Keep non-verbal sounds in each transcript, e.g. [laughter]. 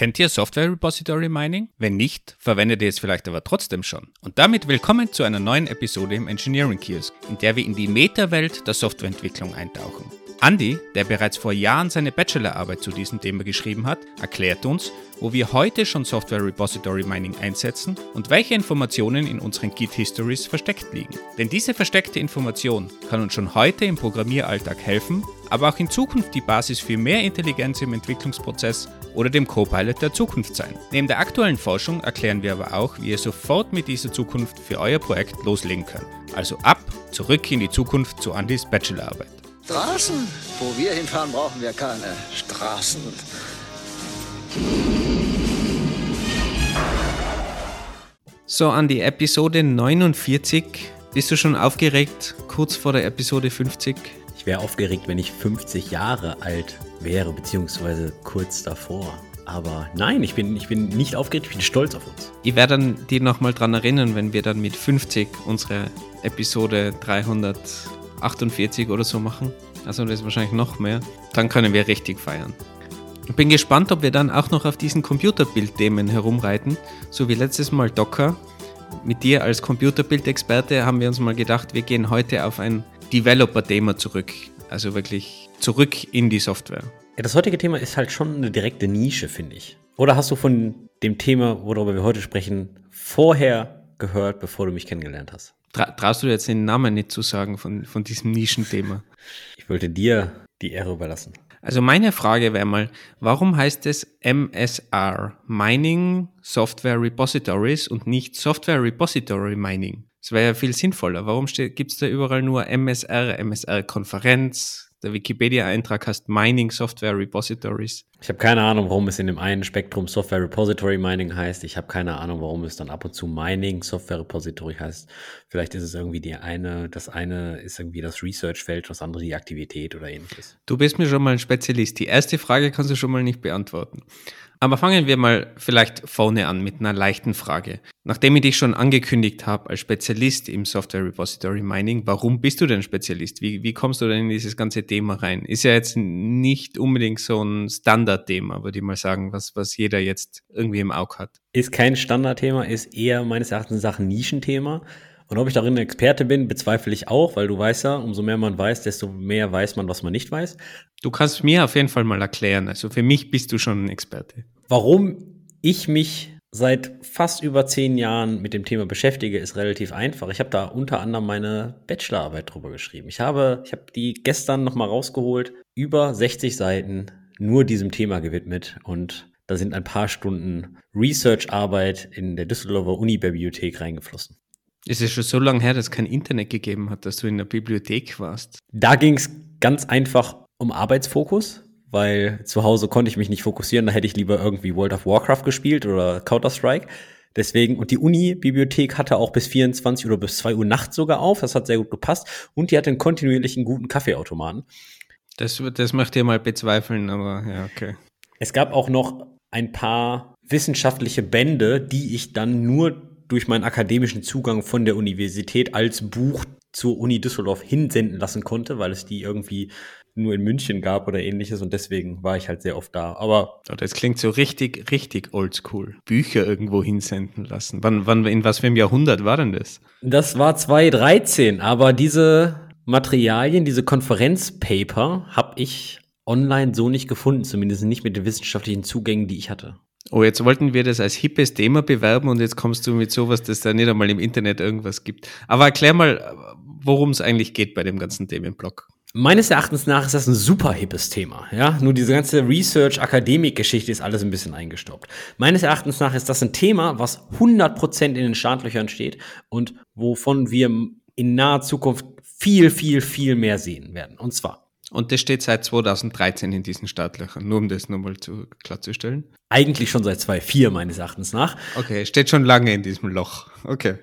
Kennt ihr Software Repository Mining? Wenn nicht, verwendet ihr es vielleicht aber trotzdem schon. Und damit willkommen zu einer neuen Episode im Engineering Kiosk, in der wir in die Meta-Welt der Softwareentwicklung eintauchen. Andy, der bereits vor Jahren seine Bachelorarbeit zu diesem Thema geschrieben hat, erklärt uns, wo wir heute schon Software Repository Mining einsetzen und welche Informationen in unseren Git Histories versteckt liegen. Denn diese versteckte Information kann uns schon heute im Programmieralltag helfen, aber auch in Zukunft die Basis für mehr Intelligenz im Entwicklungsprozess oder dem Copilot der Zukunft sein. Neben der aktuellen Forschung erklären wir aber auch, wie ihr sofort mit dieser Zukunft für euer Projekt loslegen könnt. Also ab, zurück in die Zukunft zu Andys Bachelorarbeit. Straßen? Wo wir hinfahren, brauchen wir keine Straßen. So, an die Episode 49. Bist du schon aufgeregt, kurz vor der Episode 50? Ich wäre aufgeregt, wenn ich 50 Jahre alt wäre, beziehungsweise kurz davor. Aber nein, ich bin, ich bin nicht aufgeregt, ich bin stolz auf uns. Ich werde dann die nochmal dran erinnern, wenn wir dann mit 50 unsere Episode 348 oder so machen. Also das ist wahrscheinlich noch mehr. Dann können wir richtig feiern. Ich bin gespannt, ob wir dann auch noch auf diesen Computerbildthemen herumreiten, so wie letztes Mal Docker. Mit dir als Computerbildexperte haben wir uns mal gedacht, wir gehen heute auf ein Developer-Thema zurück. Also wirklich zurück in die Software. Ja, das heutige Thema ist halt schon eine direkte Nische, finde ich. Oder hast du von dem Thema, worüber wir heute sprechen, vorher gehört, bevor du mich kennengelernt hast? Tra traust du jetzt den Namen nicht zu sagen von, von diesem Nischenthema? Ich wollte dir die Ehre überlassen. Also meine Frage wäre mal, warum heißt es MSR, Mining Software Repositories und nicht Software Repository Mining? Das wäre ja viel sinnvoller. Warum gibt es da überall nur MSR, MSR-Konferenz, der Wikipedia-Eintrag heißt Mining Software Repositories. Ich habe keine Ahnung, warum es in dem einen Spektrum Software Repository Mining heißt. Ich habe keine Ahnung, warum es dann ab und zu Mining Software Repository heißt. Vielleicht ist es irgendwie die eine, das eine ist irgendwie das Research-Feld, das andere die Aktivität oder ähnliches. Du bist mir schon mal ein Spezialist. Die erste Frage kannst du schon mal nicht beantworten. Aber fangen wir mal vielleicht vorne an mit einer leichten Frage. Nachdem ich dich schon angekündigt habe als Spezialist im Software Repository Mining, warum bist du denn Spezialist? Wie, wie kommst du denn in dieses ganze Thema rein? Ist ja jetzt nicht unbedingt so ein Standardthema, würde ich mal sagen, was, was jeder jetzt irgendwie im Auge hat. Ist kein Standardthema, ist eher meines Erachtens ein Nischenthema. Und ob ich darin Experte bin, bezweifle ich auch, weil du weißt ja, umso mehr man weiß, desto mehr weiß man, was man nicht weiß. Du kannst mir auf jeden Fall mal erklären. Also für mich bist du schon ein Experte. Warum ich mich seit fast über zehn Jahren mit dem Thema beschäftige, ist relativ einfach. Ich habe da unter anderem meine Bachelorarbeit drüber geschrieben. Ich habe, ich habe die gestern noch mal rausgeholt, über 60 Seiten nur diesem Thema gewidmet und da sind ein paar Stunden Research-Arbeit in der Düsseldorfer Uni-Bibliothek reingeflossen. Es ist schon so lange her, dass es kein Internet gegeben hat, dass du in der Bibliothek warst. Da ging es ganz einfach um Arbeitsfokus, weil zu Hause konnte ich mich nicht fokussieren. Da hätte ich lieber irgendwie World of Warcraft gespielt oder Counter-Strike. Deswegen, und die Uni-Bibliothek hatte auch bis 24 oder bis 2 Uhr nachts sogar auf. Das hat sehr gut gepasst. Und die hatte einen kontinuierlichen guten Kaffeeautomaten. Das, das möchte ihr mal bezweifeln, aber ja, okay. Es gab auch noch ein paar wissenschaftliche Bände, die ich dann nur durch meinen akademischen Zugang von der Universität als Buch zur Uni Düsseldorf hinsenden lassen konnte, weil es die irgendwie nur in München gab oder ähnliches und deswegen war ich halt sehr oft da. Aber das klingt so richtig, richtig oldschool. Bücher irgendwo hinsenden lassen. Wann, wann, in was für einem Jahrhundert war denn das? Das war 2013, aber diese Materialien, diese Konferenzpaper habe ich online so nicht gefunden, zumindest nicht mit den wissenschaftlichen Zugängen, die ich hatte. Oh, jetzt wollten wir das als hippes Thema bewerben und jetzt kommst du mit sowas, dass da nicht einmal im Internet irgendwas gibt. Aber erklär mal, worum es eigentlich geht bei dem ganzen Themenblock. Meines Erachtens nach ist das ein super hippes Thema. Ja, nur diese ganze Research-Akademik-Geschichte ist alles ein bisschen eingestaubt. Meines Erachtens nach ist das ein Thema, was 100% in den Startlöchern steht und wovon wir in naher Zukunft viel, viel, viel mehr sehen werden. Und zwar und das steht seit 2013 in diesen Startlöchern, nur um das nochmal zu, klarzustellen. Eigentlich schon seit 2004 meines Erachtens nach. Okay, steht schon lange in diesem Loch. Okay.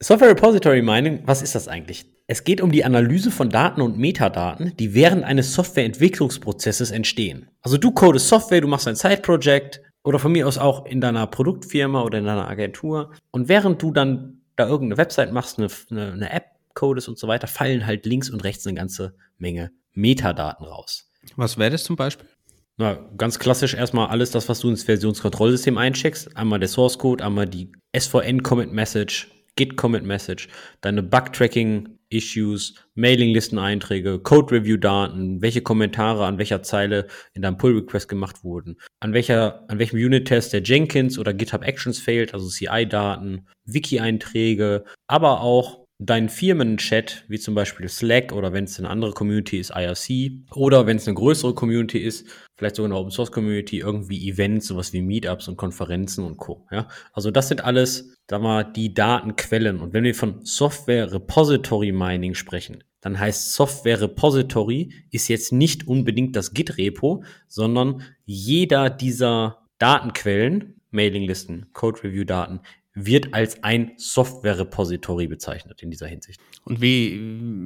Software Repository Mining, was ist das eigentlich? Es geht um die Analyse von Daten und Metadaten, die während eines Softwareentwicklungsprozesses entstehen. Also du codest Software, du machst ein Side-Project oder von mir aus auch in deiner Produktfirma oder in deiner Agentur. Und während du dann da irgendeine Website machst, eine, eine, eine App codest und so weiter, fallen halt links und rechts eine ganze Menge Metadaten raus. Was wäre das zum Beispiel? Na, ganz klassisch erstmal alles das, was du ins Versionskontrollsystem eincheckst. Einmal der Source Code, einmal die SVN Commit Message, Git Commit Message, deine Bug-Tracking Issues, Mailinglisten-Einträge, Code-Review-Daten, welche Kommentare an welcher Zeile in deinem Pull-Request gemacht wurden, an, welcher, an welchem Unit-Test der Jenkins oder GitHub Actions fehlt, also CI-Daten, Wiki-Einträge, aber auch deinen Firmen-Chat, wie zum Beispiel Slack oder wenn es eine andere Community ist, IRC oder wenn es eine größere Community ist, vielleicht sogar eine Open Source Community, irgendwie Events, sowas wie Meetups und Konferenzen und Co. Ja? Also das sind alles, sag mal, die Datenquellen. Und wenn wir von Software Repository Mining sprechen, dann heißt Software Repository ist jetzt nicht unbedingt das Git-Repo, sondern jeder dieser Datenquellen, Mailinglisten, Code-Review-Daten, wird als ein Software-Repository bezeichnet in dieser Hinsicht. Und wie,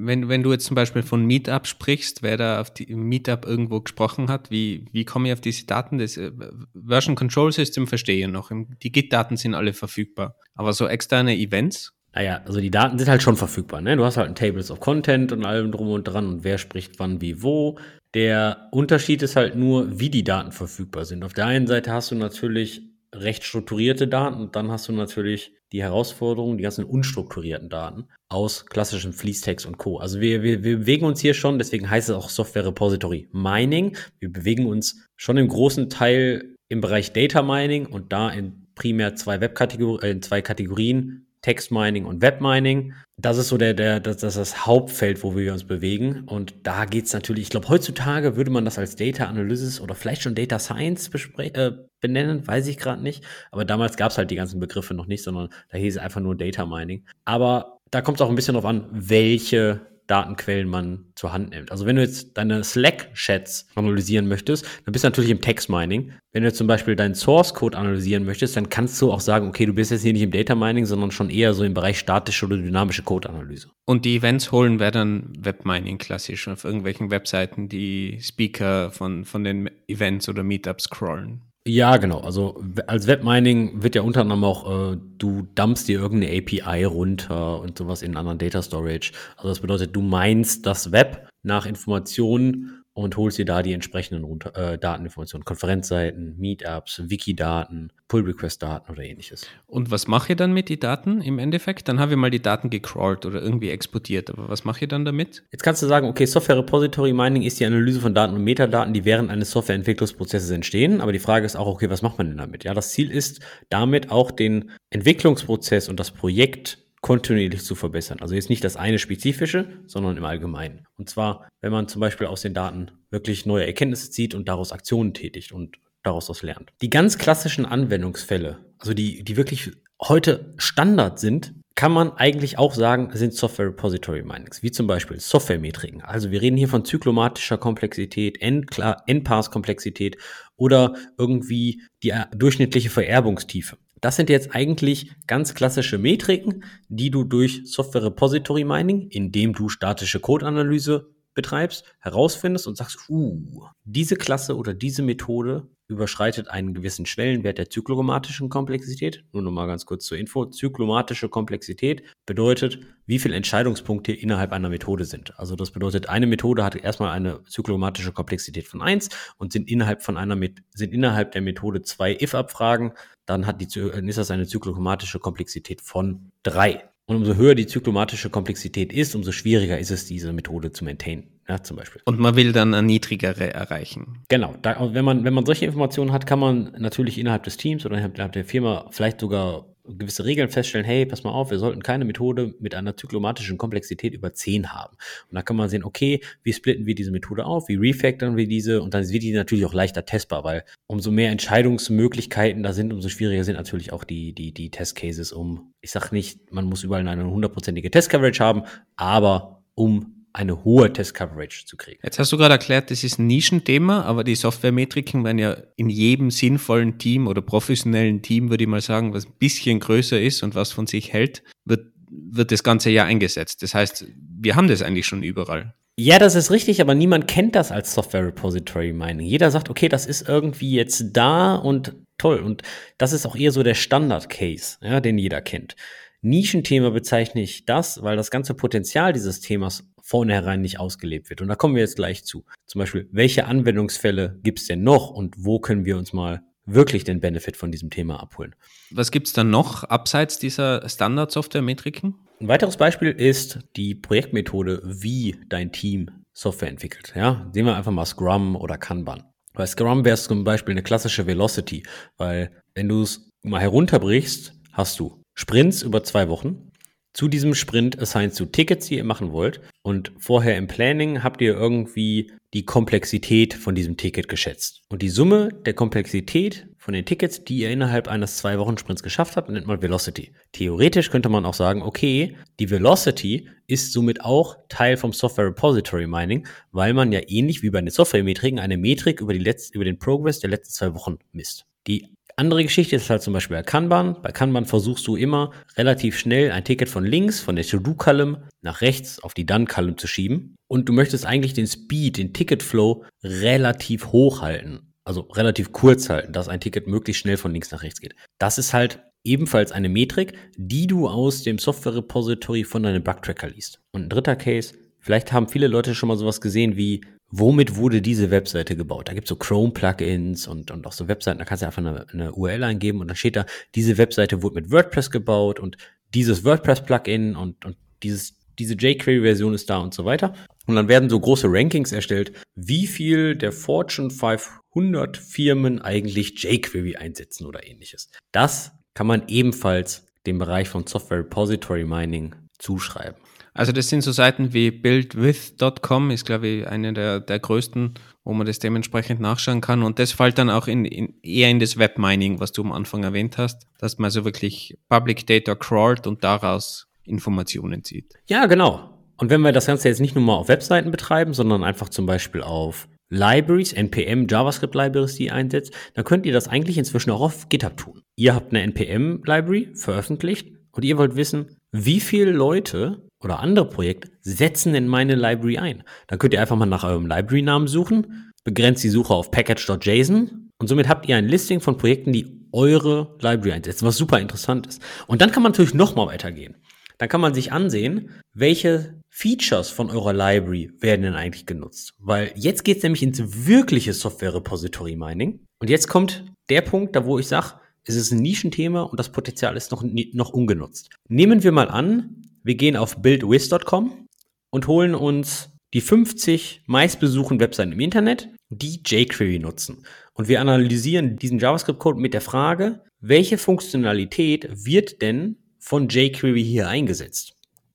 wenn, wenn du jetzt zum Beispiel von Meetup sprichst, wer da auf die Meetup irgendwo gesprochen hat, wie, wie komme ich auf diese Daten? Das äh, Version Control System verstehe ich noch. Die Git-Daten sind alle verfügbar. Aber so externe Events? Naja, also die Daten sind halt schon verfügbar. Ne? Du hast halt ein Tables of Content und allem drum und dran und wer spricht wann, wie, wo. Der Unterschied ist halt nur, wie die Daten verfügbar sind. Auf der einen Seite hast du natürlich recht strukturierte Daten und dann hast du natürlich die Herausforderung, die ganzen unstrukturierten Daten aus klassischen Fließtext und Co. Also wir, wir, wir bewegen uns hier schon, deswegen heißt es auch Software Repository Mining. Wir bewegen uns schon im großen Teil im Bereich Data Mining und da in primär zwei Webkategorien, äh, zwei Kategorien, Text Mining und Web Mining. Das ist so der, der, das, das, das Hauptfeld, wo wir uns bewegen. Und da geht es natürlich, ich glaube, heutzutage würde man das als Data Analysis oder vielleicht schon Data Science äh, benennen, weiß ich gerade nicht. Aber damals gab es halt die ganzen Begriffe noch nicht, sondern da hieß es einfach nur Data Mining. Aber da kommt es auch ein bisschen darauf an, welche Datenquellen man zur Hand nimmt. Also wenn du jetzt deine Slack-Chats analysieren möchtest, dann bist du natürlich im Text-Mining. Wenn du jetzt zum Beispiel deinen Source-Code analysieren möchtest, dann kannst du auch sagen, okay, du bist jetzt hier nicht im Data-Mining, sondern schon eher so im Bereich statische oder dynamische Code-Analyse. Und die Events holen wäre dann Web-Mining klassisch auf irgendwelchen Webseiten, die Speaker von, von den Events oder Meetups scrollen. Ja, genau. Also als Webmining wird ja unter anderem auch, äh, du dumpst dir irgendeine API runter und sowas in einen anderen Data Storage. Also das bedeutet, du meinst das Web nach Informationen und holst dir da die entsprechenden runter, äh, Dateninformationen, Konferenzseiten, Meetups, Wiki-Daten, Pull-Request-Daten oder ähnliches. Und was mache ich dann mit den Daten im Endeffekt? Dann habe ich mal die Daten gecrawlt oder irgendwie exportiert, aber was mache ich dann damit? Jetzt kannst du sagen, okay, Software Repository Mining ist die Analyse von Daten und Metadaten, die während eines Softwareentwicklungsprozesses entstehen, aber die Frage ist auch, okay, was macht man denn damit? Ja, das Ziel ist damit auch den Entwicklungsprozess und das Projekt kontinuierlich zu verbessern. Also jetzt nicht das eine spezifische, sondern im Allgemeinen. Und zwar, wenn man zum Beispiel aus den Daten wirklich neue Erkenntnisse zieht und daraus Aktionen tätigt und daraus was lernt. Die ganz klassischen Anwendungsfälle, also die, die wirklich heute Standard sind, kann man eigentlich auch sagen, sind Software Repository Minings, wie zum Beispiel Software-Metriken. Also wir reden hier von zyklomatischer Komplexität, Endpass-Komplexität oder irgendwie die äh, durchschnittliche Vererbungstiefe. Das sind jetzt eigentlich ganz klassische Metriken, die du durch Software Repository Mining, indem du statische Codeanalyse betreibst, herausfindest und sagst, uh, diese Klasse oder diese Methode überschreitet einen gewissen Schwellenwert der zyklomatischen Komplexität. Nur noch mal ganz kurz zur Info. Zyklomatische Komplexität bedeutet, wie viele Entscheidungspunkte innerhalb einer Methode sind. Also das bedeutet, eine Methode hat erstmal eine zyklomatische Komplexität von 1 und sind innerhalb von einer sind innerhalb der Methode zwei if-Abfragen, dann hat die, dann ist das eine zyklomatische Komplexität von 3. Und umso höher die zyklomatische Komplexität ist, umso schwieriger ist es, diese Methode zu maintainen. Ja, zum Beispiel. Und man will dann eine niedrigere erreichen. Genau. Da, wenn, man, wenn man solche Informationen hat, kann man natürlich innerhalb des Teams oder innerhalb der Firma vielleicht sogar gewisse Regeln feststellen, hey, pass mal auf, wir sollten keine Methode mit einer zyklomatischen Komplexität über 10 haben. Und da kann man sehen, okay, wie splitten wir diese Methode auf, wie refactoren wir diese und dann wird die natürlich auch leichter testbar, weil umso mehr Entscheidungsmöglichkeiten da sind, umso schwieriger sind natürlich auch die, die, die Testcases, um, ich sag nicht, man muss überall eine hundertprozentige Testcoverage haben, aber um eine hohe Test-Coverage zu kriegen. Jetzt hast du gerade erklärt, das ist ein Nischenthema, aber die Software-Metriken werden ja in jedem sinnvollen Team oder professionellen Team, würde ich mal sagen, was ein bisschen größer ist und was von sich hält, wird, wird das ganze Jahr eingesetzt. Das heißt, wir haben das eigentlich schon überall. Ja, das ist richtig, aber niemand kennt das als Software Repository Mining. Jeder sagt, okay, das ist irgendwie jetzt da und toll. Und das ist auch eher so der Standard-Case, ja, den jeder kennt. Nischenthema bezeichne ich das, weil das ganze Potenzial dieses Themas vornherein nicht ausgelebt wird. Und da kommen wir jetzt gleich zu. Zum Beispiel, welche Anwendungsfälle gibt es denn noch und wo können wir uns mal wirklich den Benefit von diesem Thema abholen? Was gibt es dann noch abseits dieser Standard-Software-Metriken? Ein weiteres Beispiel ist die Projektmethode, wie dein Team Software entwickelt. Ja, sehen wir einfach mal Scrum oder Kanban. Bei Scrum wäre es zum Beispiel eine klassische Velocity, weil wenn du es mal herunterbrichst, hast du Sprints über zwei Wochen. Zu diesem Sprint assignst du Tickets, die ihr machen wollt. Und vorher im Planning habt ihr irgendwie die Komplexität von diesem Ticket geschätzt. Und die Summe der Komplexität von den Tickets, die ihr innerhalb eines zwei Wochen Sprints geschafft habt, nennt man Velocity. Theoretisch könnte man auch sagen, okay, die Velocity ist somit auch Teil vom Software Repository Mining, weil man ja ähnlich wie bei den Software-Metriken eine Metrik über, die über den Progress der letzten zwei Wochen misst. Die andere Geschichte ist halt zum Beispiel bei Kanban. Bei Kanban versuchst du immer relativ schnell ein Ticket von links, von der To-Do-Column nach rechts auf die Done-Column zu schieben. Und du möchtest eigentlich den Speed, den Ticket-Flow relativ hoch halten. Also relativ kurz halten, dass ein Ticket möglichst schnell von links nach rechts geht. Das ist halt ebenfalls eine Metrik, die du aus dem Software-Repository von deinem Bug-Tracker liest. Und ein dritter Case, vielleicht haben viele Leute schon mal sowas gesehen wie womit wurde diese Webseite gebaut? Da gibt es so Chrome-Plugins und, und auch so Webseiten, da kannst du einfach eine, eine URL eingeben und dann steht da, diese Webseite wurde mit WordPress gebaut und dieses WordPress-Plugin und, und dieses, diese jQuery-Version ist da und so weiter. Und dann werden so große Rankings erstellt, wie viel der Fortune 500 Firmen eigentlich jQuery einsetzen oder ähnliches. Das kann man ebenfalls dem Bereich von Software Repository Mining zuschreiben. Also das sind so Seiten wie buildwith.com, ist glaube ich eine der, der größten, wo man das dementsprechend nachschauen kann. Und das fällt dann auch in, in, eher in das Webmining, was du am Anfang erwähnt hast, dass man so wirklich Public Data crawlt und daraus Informationen zieht. Ja, genau. Und wenn wir das Ganze jetzt nicht nur mal auf Webseiten betreiben, sondern einfach zum Beispiel auf Libraries, NPM, JavaScript Libraries, die ihr einsetzt, dann könnt ihr das eigentlich inzwischen auch auf GitHub tun. Ihr habt eine NPM Library veröffentlicht und ihr wollt wissen, wie viele Leute oder andere Projekte setzen in meine Library ein. Dann könnt ihr einfach mal nach eurem Library-Namen suchen, begrenzt die Suche auf package.json und somit habt ihr ein Listing von Projekten, die eure Library einsetzen, was super interessant ist. Und dann kann man natürlich noch mal weitergehen. Dann kann man sich ansehen, welche Features von eurer Library werden denn eigentlich genutzt. Weil jetzt geht es nämlich ins wirkliche Software-Repository Mining. Und jetzt kommt der Punkt, da wo ich sage, es ist ein Nischenthema und das Potenzial ist noch, noch ungenutzt. Nehmen wir mal an, wir gehen auf buildwiz.com und holen uns die 50 meistbesuchten Webseiten im Internet, die jQuery nutzen. Und wir analysieren diesen JavaScript-Code mit der Frage, welche Funktionalität wird denn von jQuery hier eingesetzt?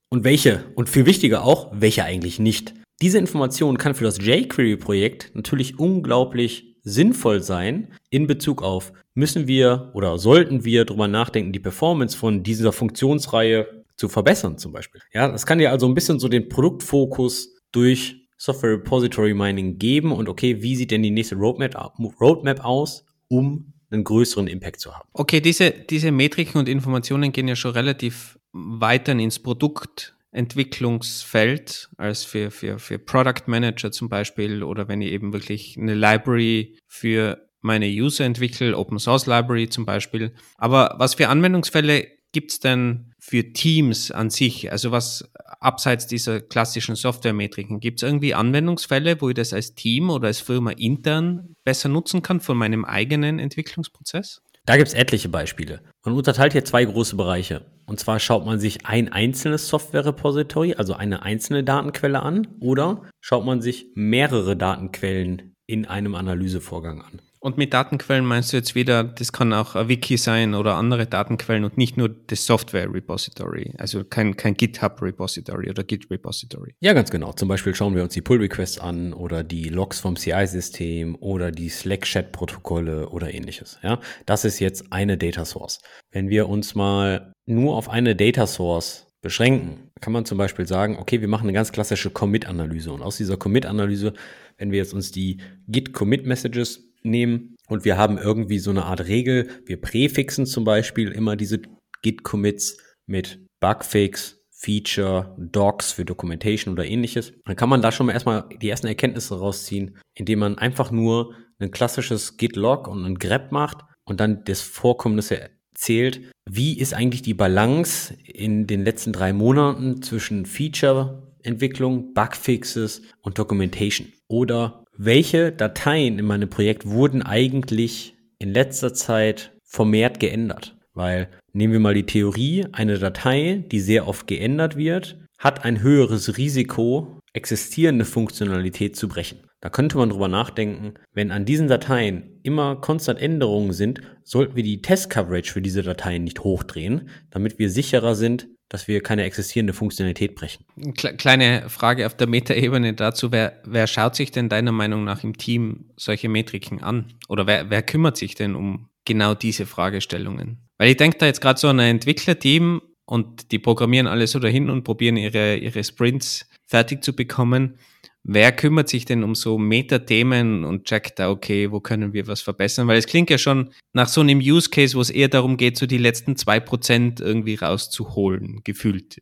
Und welche, und viel wichtiger auch, welche eigentlich nicht. Diese Information kann für das jQuery-Projekt natürlich unglaublich sinnvoll sein in Bezug auf, müssen wir oder sollten wir darüber nachdenken, die Performance von dieser Funktionsreihe zu verbessern zum Beispiel. Ja, das kann dir also ein bisschen so den Produktfokus durch Software Repository Mining geben und okay, wie sieht denn die nächste Roadmap, Roadmap aus, um einen größeren Impact zu haben. Okay, diese, diese Metriken und Informationen gehen ja schon relativ weiter ins Produktentwicklungsfeld als für, für, für Product Manager zum Beispiel oder wenn ich eben wirklich eine Library für meine User entwickle, Open Source Library zum Beispiel. Aber was für Anwendungsfälle gibt es denn für Teams an sich? Also was abseits dieser klassischen Softwaremetriken, gibt es irgendwie Anwendungsfälle, wo ich das als Team oder als Firma intern besser nutzen kann von meinem eigenen Entwicklungsprozess? Da gibt es etliche Beispiele. Man unterteilt hier zwei große Bereiche. Und zwar schaut man sich ein einzelnes Software-Repository, also eine einzelne Datenquelle an, oder schaut man sich mehrere Datenquellen in einem Analysevorgang an. Und mit Datenquellen meinst du jetzt wieder, das kann auch ein Wiki sein oder andere Datenquellen und nicht nur das Software Repository, also kein, kein GitHub Repository oder Git Repository. Ja, ganz genau. Zum Beispiel schauen wir uns die Pull Requests an oder die Logs vom CI-System oder die Slack-Chat-Protokolle oder ähnliches. Ja, das ist jetzt eine Data Source. Wenn wir uns mal nur auf eine Data Source beschränken, kann man zum Beispiel sagen, okay, wir machen eine ganz klassische Commit-Analyse und aus dieser Commit-Analyse, wenn wir jetzt uns die Git-Commit-Messages nehmen und wir haben irgendwie so eine Art Regel. Wir präfixen zum Beispiel immer diese Git-Commits mit Bugfix, Feature, Docs für Documentation oder ähnliches. Dann kann man da schon mal erstmal die ersten Erkenntnisse rausziehen, indem man einfach nur ein klassisches Git-Log und ein grep macht und dann das Vorkommnisse zählt, wie ist eigentlich die Balance in den letzten drei Monaten zwischen Feature-Entwicklung, Bugfixes und Documentation? Oder welche Dateien in meinem Projekt wurden eigentlich in letzter Zeit vermehrt geändert? Weil nehmen wir mal die Theorie, eine Datei, die sehr oft geändert wird, hat ein höheres Risiko, existierende Funktionalität zu brechen. Da könnte man drüber nachdenken, wenn an diesen Dateien immer konstant Änderungen sind, sollten wir die Test-Coverage für diese Dateien nicht hochdrehen, damit wir sicherer sind, dass wir keine existierende Funktionalität brechen. Kleine Frage auf der Metaebene dazu. Wer, wer schaut sich denn deiner Meinung nach im Team solche Metriken an? Oder wer, wer kümmert sich denn um genau diese Fragestellungen? Weil ich denke da jetzt gerade so an ein Entwicklerteam und die programmieren alles so dahin und probieren ihre, ihre Sprints fertig zu bekommen. Wer kümmert sich denn um so Metathemen und checkt da, okay, wo können wir was verbessern? Weil es klingt ja schon nach so einem Use Case, wo es eher darum geht, so die letzten zwei Prozent irgendwie rauszuholen, gefühlt.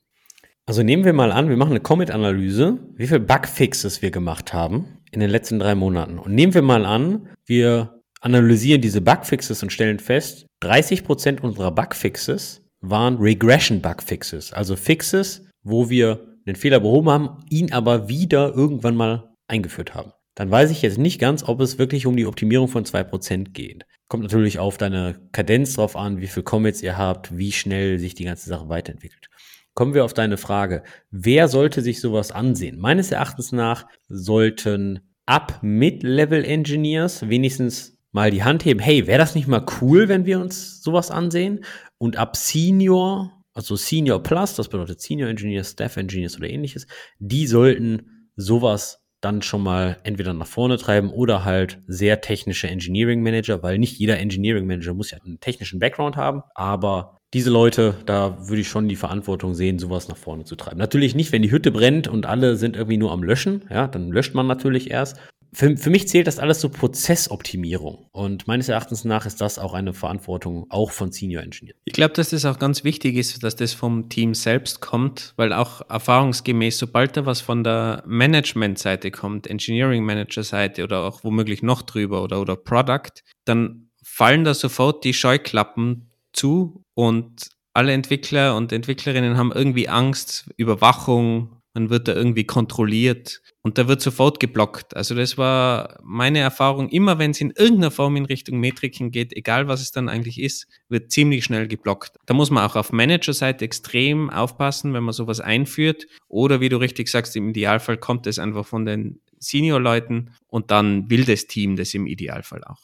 Also nehmen wir mal an, wir machen eine Commit-Analyse, wie viele Bugfixes wir gemacht haben in den letzten drei Monaten. Und nehmen wir mal an, wir analysieren diese Bugfixes und stellen fest, 30 Prozent unserer Bugfixes waren Regression-Bugfixes, also Fixes, wo wir den Fehler behoben haben, ihn aber wieder irgendwann mal eingeführt haben. Dann weiß ich jetzt nicht ganz, ob es wirklich um die Optimierung von 2% geht. Kommt natürlich auf deine Kadenz drauf an, wie viel Commits ihr habt, wie schnell sich die ganze Sache weiterentwickelt. Kommen wir auf deine Frage. Wer sollte sich sowas ansehen? Meines Erachtens nach sollten ab Mid-Level Engineers wenigstens mal die Hand heben. Hey, wäre das nicht mal cool, wenn wir uns sowas ansehen? Und ab Senior also Senior Plus, das bedeutet Senior Engineers, Staff Engineers oder ähnliches, die sollten sowas dann schon mal entweder nach vorne treiben oder halt sehr technische Engineering Manager, weil nicht jeder Engineering Manager muss ja einen technischen Background haben, aber diese Leute, da würde ich schon die Verantwortung sehen, sowas nach vorne zu treiben. Natürlich nicht, wenn die Hütte brennt und alle sind irgendwie nur am Löschen, ja, dann löscht man natürlich erst für, für mich zählt das alles so Prozessoptimierung. Und meines Erachtens nach ist das auch eine Verantwortung auch von Senior Engineers. Ich glaube, dass das auch ganz wichtig ist, dass das vom Team selbst kommt, weil auch erfahrungsgemäß, sobald da was von der Management-Seite kommt, Engineering Manager-Seite oder auch womöglich noch drüber oder, oder Product, dann fallen da sofort die Scheuklappen zu und alle Entwickler und Entwicklerinnen haben irgendwie Angst, Überwachung, man wird da irgendwie kontrolliert und da wird sofort geblockt. Also das war meine Erfahrung. Immer wenn es in irgendeiner Form in Richtung Metriken geht, egal was es dann eigentlich ist, wird ziemlich schnell geblockt. Da muss man auch auf Managerseite extrem aufpassen, wenn man sowas einführt. Oder wie du richtig sagst, im Idealfall kommt es einfach von den Senior-Leuten und dann will das Team das im Idealfall auch.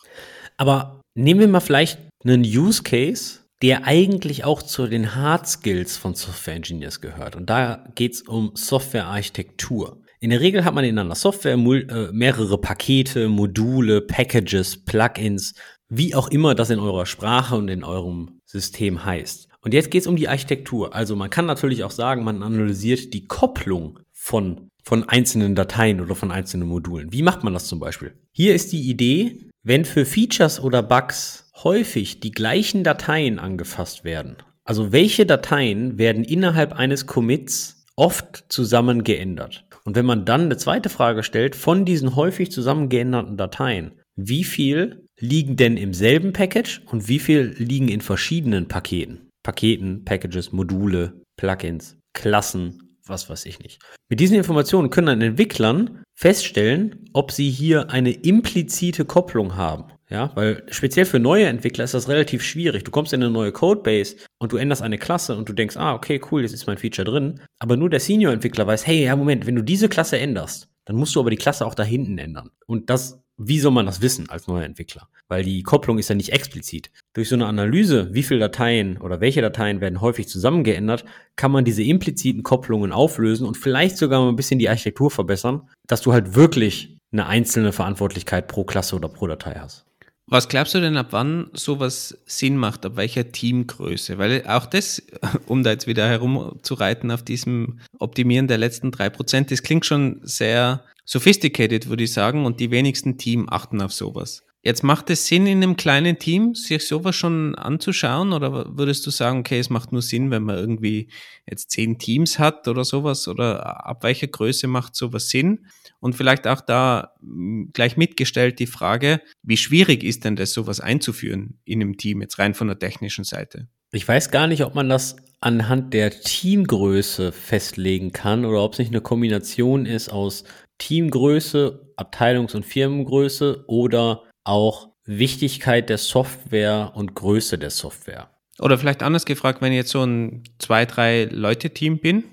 Aber nehmen wir mal vielleicht einen Use Case, der eigentlich auch zu den Hard Skills von Software Engineers gehört. Und da geht es um Softwarearchitektur. In der Regel hat man in einer Software äh, mehrere Pakete, Module, Packages, Plugins, wie auch immer das in eurer Sprache und in eurem System heißt. Und jetzt geht es um die Architektur. Also man kann natürlich auch sagen, man analysiert die Kopplung von, von einzelnen Dateien oder von einzelnen Modulen. Wie macht man das zum Beispiel? Hier ist die Idee, wenn für Features oder Bugs häufig die gleichen Dateien angefasst werden, also welche Dateien werden innerhalb eines Commits oft zusammen geändert? Und wenn man dann eine zweite Frage stellt, von diesen häufig zusammengeänderten Dateien, wie viel liegen denn im selben Package und wie viel liegen in verschiedenen Paketen? Paketen, Packages, Module, Plugins, Klassen, was weiß ich nicht. Mit diesen Informationen können dann Entwicklern feststellen, ob sie hier eine implizite Kopplung haben. Ja, weil speziell für neue Entwickler ist das relativ schwierig. Du kommst in eine neue Codebase und du änderst eine Klasse und du denkst, ah, okay, cool, jetzt ist mein Feature drin. Aber nur der Senior-Entwickler weiß, hey, ja, Moment, wenn du diese Klasse änderst, dann musst du aber die Klasse auch da hinten ändern. Und das, wie soll man das wissen als neuer Entwickler? Weil die Kopplung ist ja nicht explizit. Durch so eine Analyse, wie viele Dateien oder welche Dateien werden häufig zusammengeändert, kann man diese impliziten Kopplungen auflösen und vielleicht sogar mal ein bisschen die Architektur verbessern, dass du halt wirklich eine einzelne Verantwortlichkeit pro Klasse oder pro Datei hast. Was glaubst du denn, ab wann sowas Sinn macht, ab welcher Teamgröße? Weil auch das, [laughs] um da jetzt wieder herumzureiten auf diesem Optimieren der letzten drei Prozent, das klingt schon sehr sophisticated, würde ich sagen, und die wenigsten Team achten auf sowas. Jetzt macht es Sinn, in einem kleinen Team sich sowas schon anzuschauen oder würdest du sagen, okay, es macht nur Sinn, wenn man irgendwie jetzt zehn Teams hat oder sowas oder ab welcher Größe macht sowas Sinn? Und vielleicht auch da hm, gleich mitgestellt die Frage, wie schwierig ist denn das, sowas einzuführen in einem Team, jetzt rein von der technischen Seite? Ich weiß gar nicht, ob man das anhand der Teamgröße festlegen kann oder ob es nicht eine Kombination ist aus Teamgröße, Abteilungs- und Firmengröße oder auch Wichtigkeit der Software und Größe der Software. Oder vielleicht anders gefragt, wenn ich jetzt so ein zwei, drei Leute-Team bin,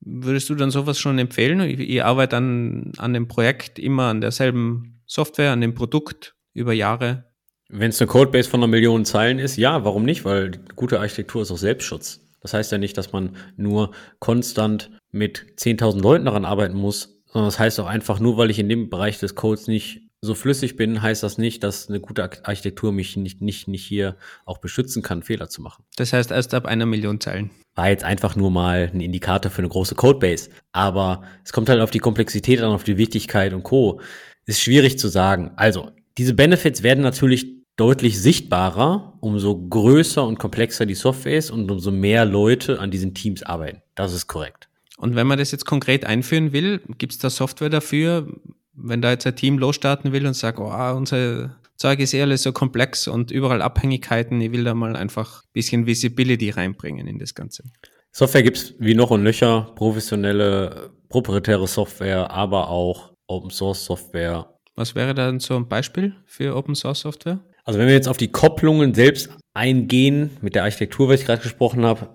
würdest du dann sowas schon empfehlen? Ihr arbeitet an, an dem Projekt immer an derselben Software, an dem Produkt über Jahre? Wenn es eine Codebase von einer Million Zeilen ist, ja, warum nicht? Weil gute Architektur ist auch Selbstschutz. Das heißt ja nicht, dass man nur konstant mit 10.000 Leuten daran arbeiten muss, sondern das heißt auch einfach, nur weil ich in dem Bereich des Codes nicht so flüssig bin, heißt das nicht, dass eine gute Architektur mich nicht, nicht, nicht hier auch beschützen kann, Fehler zu machen. Das heißt erst ab einer Million Zeilen. War jetzt einfach nur mal ein Indikator für eine große Codebase. Aber es kommt halt auf die Komplexität an, auf die Wichtigkeit und Co. Ist schwierig zu sagen. Also, diese Benefits werden natürlich deutlich sichtbarer, umso größer und komplexer die Software ist und umso mehr Leute an diesen Teams arbeiten. Das ist korrekt. Und wenn man das jetzt konkret einführen will, gibt es da Software dafür? Wenn da jetzt ein Team losstarten will und sagt, oh, unser Zeug ist eh alles so komplex und überall Abhängigkeiten, ich will da mal einfach ein bisschen Visibility reinbringen in das Ganze. Software gibt es wie noch und nöcher, professionelle, proprietäre Software, aber auch Open Source Software. Was wäre dann so ein Beispiel für Open Source Software? Also wenn wir jetzt auf die Kopplungen selbst eingehen, mit der Architektur, was ich gerade gesprochen habe,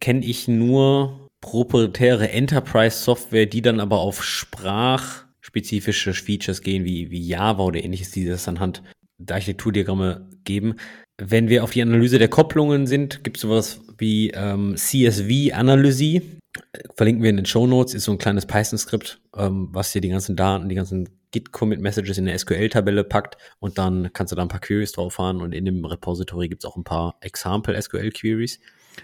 kenne ich nur proprietäre Enterprise Software, die dann aber auf Sprach spezifische Features gehen, wie, wie Java oder ähnliches, die das anhand der Architekturdiagramme geben. Wenn wir auf die Analyse der Kopplungen sind, gibt es sowas wie ähm, CSV-Analysie. Verlinken wir in den Show Notes, ist so ein kleines Python-Skript, ähm, was dir die ganzen Daten, die ganzen Git-Commit-Messages in der SQL-Tabelle packt und dann kannst du da ein paar Queries drauf fahren und in dem Repository gibt es auch ein paar Example-SQL-Queries.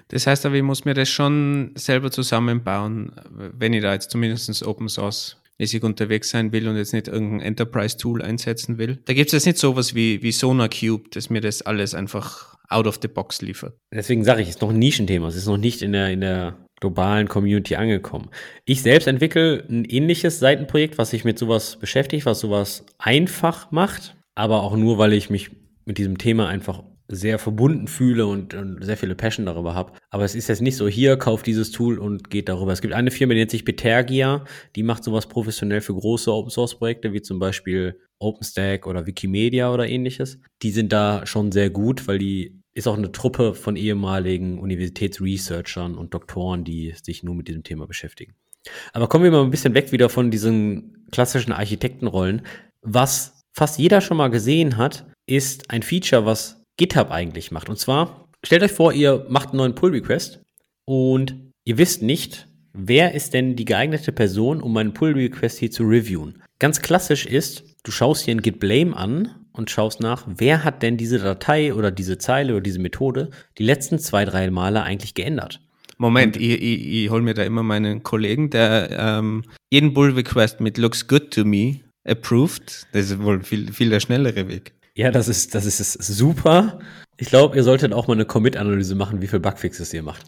Das heißt aber, ich muss mir das schon selber zusammenbauen, wenn ich da jetzt zumindest Open Source mäßig unterwegs sein will und jetzt nicht irgendein Enterprise-Tool einsetzen will. Da gibt es jetzt nicht sowas wie, wie SonarCube, das mir das alles einfach out of the box liefert. Deswegen sage ich, es ist noch ein Nischenthema. Es ist noch nicht in der, in der globalen Community angekommen. Ich selbst entwickle ein ähnliches Seitenprojekt, was sich mit sowas beschäftigt, was sowas einfach macht, aber auch nur, weil ich mich mit diesem Thema einfach sehr verbunden fühle und, und sehr viele Passion darüber habe. Aber es ist jetzt nicht so, hier, kauft dieses Tool und geht darüber. Es gibt eine Firma, die nennt sich Betergia, die macht sowas professionell für große Open-Source-Projekte, wie zum Beispiel OpenStack oder Wikimedia oder ähnliches. Die sind da schon sehr gut, weil die ist auch eine Truppe von ehemaligen Universitätsresearchern und Doktoren, die sich nur mit diesem Thema beschäftigen. Aber kommen wir mal ein bisschen weg wieder von diesen klassischen Architektenrollen. Was fast jeder schon mal gesehen hat, ist ein Feature, was GitHub eigentlich macht. Und zwar, stellt euch vor, ihr macht einen neuen Pull-Request und ihr wisst nicht, wer ist denn die geeignete Person, um meinen Pull-Request hier zu reviewen. Ganz klassisch ist, du schaust hier ein Git Blame an und schaust nach, wer hat denn diese Datei oder diese Zeile oder diese Methode die letzten zwei, drei Male eigentlich geändert. Moment, ich, ich, ich hole mir da immer meinen Kollegen, der ähm, jeden Pull-Request mit Looks good to me approved. Das ist wohl viel, viel der schnellere Weg. Ja, das ist, das ist super. Ich glaube, ihr solltet auch mal eine Commit-Analyse machen, wie viel Bugfixes ihr macht.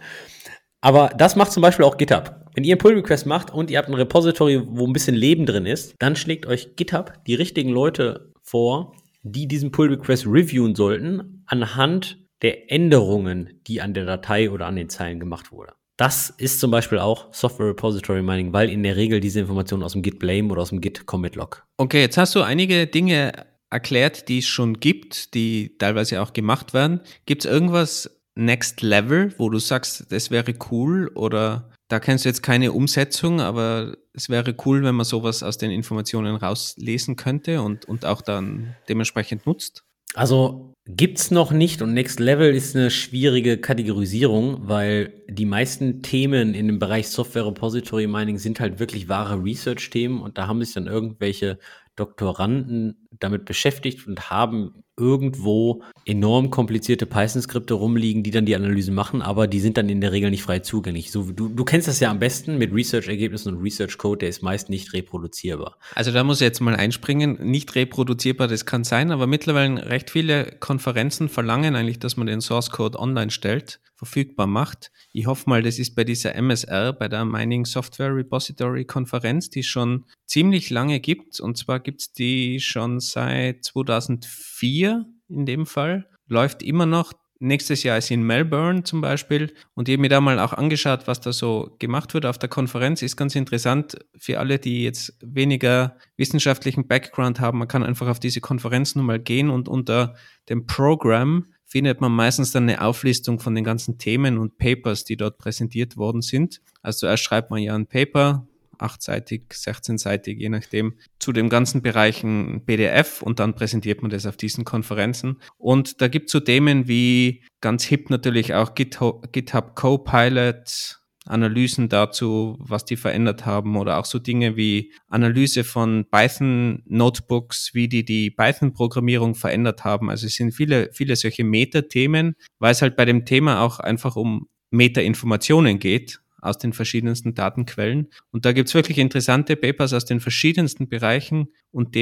Aber das macht zum Beispiel auch GitHub. Wenn ihr einen Pull-Request macht und ihr habt ein Repository, wo ein bisschen Leben drin ist, dann schlägt euch GitHub die richtigen Leute vor, die diesen Pull-Request reviewen sollten, anhand der Änderungen, die an der Datei oder an den Zeilen gemacht wurde. Das ist zum Beispiel auch Software Repository Mining, weil in der Regel diese Informationen aus dem Git Blame oder aus dem Git Commit Log. Okay, jetzt hast du einige Dinge erklärt, die es schon gibt, die teilweise auch gemacht werden. Gibt es irgendwas Next Level, wo du sagst, das wäre cool oder da kennst du jetzt keine Umsetzung, aber es wäre cool, wenn man sowas aus den Informationen rauslesen könnte und, und auch dann dementsprechend nutzt? Also gibt's noch nicht und Next Level ist eine schwierige Kategorisierung, weil die meisten Themen in dem Bereich Software Repository Mining sind halt wirklich wahre Research-Themen und da haben sich dann irgendwelche Doktoranden damit beschäftigt und haben irgendwo enorm komplizierte Python-Skripte rumliegen, die dann die Analysen machen, aber die sind dann in der Regel nicht frei zugänglich. So, du, du kennst das ja am besten mit Research-Ergebnissen und Research-Code, der ist meist nicht reproduzierbar. Also da muss ich jetzt mal einspringen. Nicht reproduzierbar, das kann sein, aber mittlerweile recht viele Konferenzen verlangen eigentlich, dass man den Source-Code online stellt, verfügbar macht. Ich hoffe mal, das ist bei dieser MSR, bei der Mining Software Repository Konferenz, die schon ziemlich lange gibt. Und zwar gibt es die schon seit 2004 in dem Fall. Läuft immer noch. Nächstes Jahr ist in Melbourne zum Beispiel und ich habe mir da mal auch angeschaut, was da so gemacht wird auf der Konferenz. Ist ganz interessant für alle, die jetzt weniger wissenschaftlichen Background haben. Man kann einfach auf diese Konferenz nun mal gehen und unter dem Programm findet man meistens dann eine Auflistung von den ganzen Themen und Papers, die dort präsentiert worden sind. Also zuerst schreibt man ja ein Paper, achtseitig, 16-seitig, je nachdem, zu den ganzen Bereichen PDF und dann präsentiert man das auf diesen Konferenzen. Und da gibt es so Themen wie ganz hip natürlich auch GitHub, GitHub Copilot, Analysen dazu, was die verändert haben oder auch so Dinge wie Analyse von Python Notebooks, wie die die Python Programmierung verändert haben. Also es sind viele, viele solche Meta-Themen, weil es halt bei dem Thema auch einfach um Meta-Informationen geht aus den verschiedensten Datenquellen. Und da gibt's wirklich interessante Papers aus den verschiedensten Bereichen und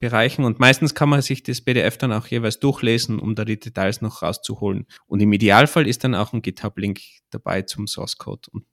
Themenbereichen. Und meistens kann man sich das PDF dann auch jeweils durchlesen, um da die Details noch rauszuholen. Und im Idealfall ist dann auch ein GitHub-Link dabei zum Source Code. Und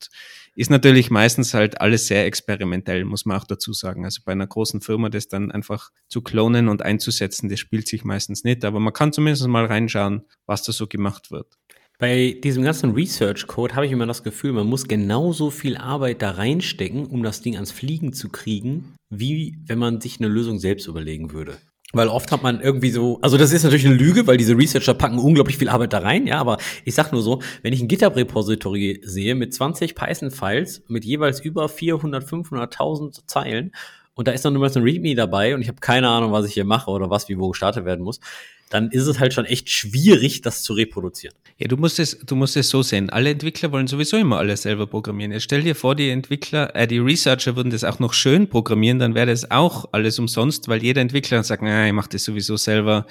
ist natürlich meistens halt alles sehr experimentell, muss man auch dazu sagen. Also bei einer großen Firma das dann einfach zu klonen und einzusetzen, das spielt sich meistens nicht. Aber man kann zumindest mal reinschauen, was da so gemacht wird. Bei diesem ganzen Research Code habe ich immer das Gefühl, man muss genauso viel Arbeit da reinstecken, um das Ding ans Fliegen zu kriegen, wie wenn man sich eine Lösung selbst überlegen würde. Weil oft hat man irgendwie so, also das ist natürlich eine Lüge, weil diese Researcher packen unglaublich viel Arbeit da rein, ja, aber ich sag nur so, wenn ich ein GitHub-Repository sehe mit 20 Python-Files, mit jeweils über 400, 500.000 Zeilen und da ist dann nur mal so ein README dabei und ich habe keine Ahnung, was ich hier mache oder was wie wo gestartet werden muss, dann ist es halt schon echt schwierig, das zu reproduzieren. Ja, du musst es, du musst es so sehen. Alle Entwickler wollen sowieso immer alles selber programmieren. Jetzt stell dir vor, die Entwickler, äh, die Researcher würden das auch noch schön programmieren, dann wäre das auch alles umsonst, weil jeder Entwickler sagt, naja, ich mache das sowieso selber.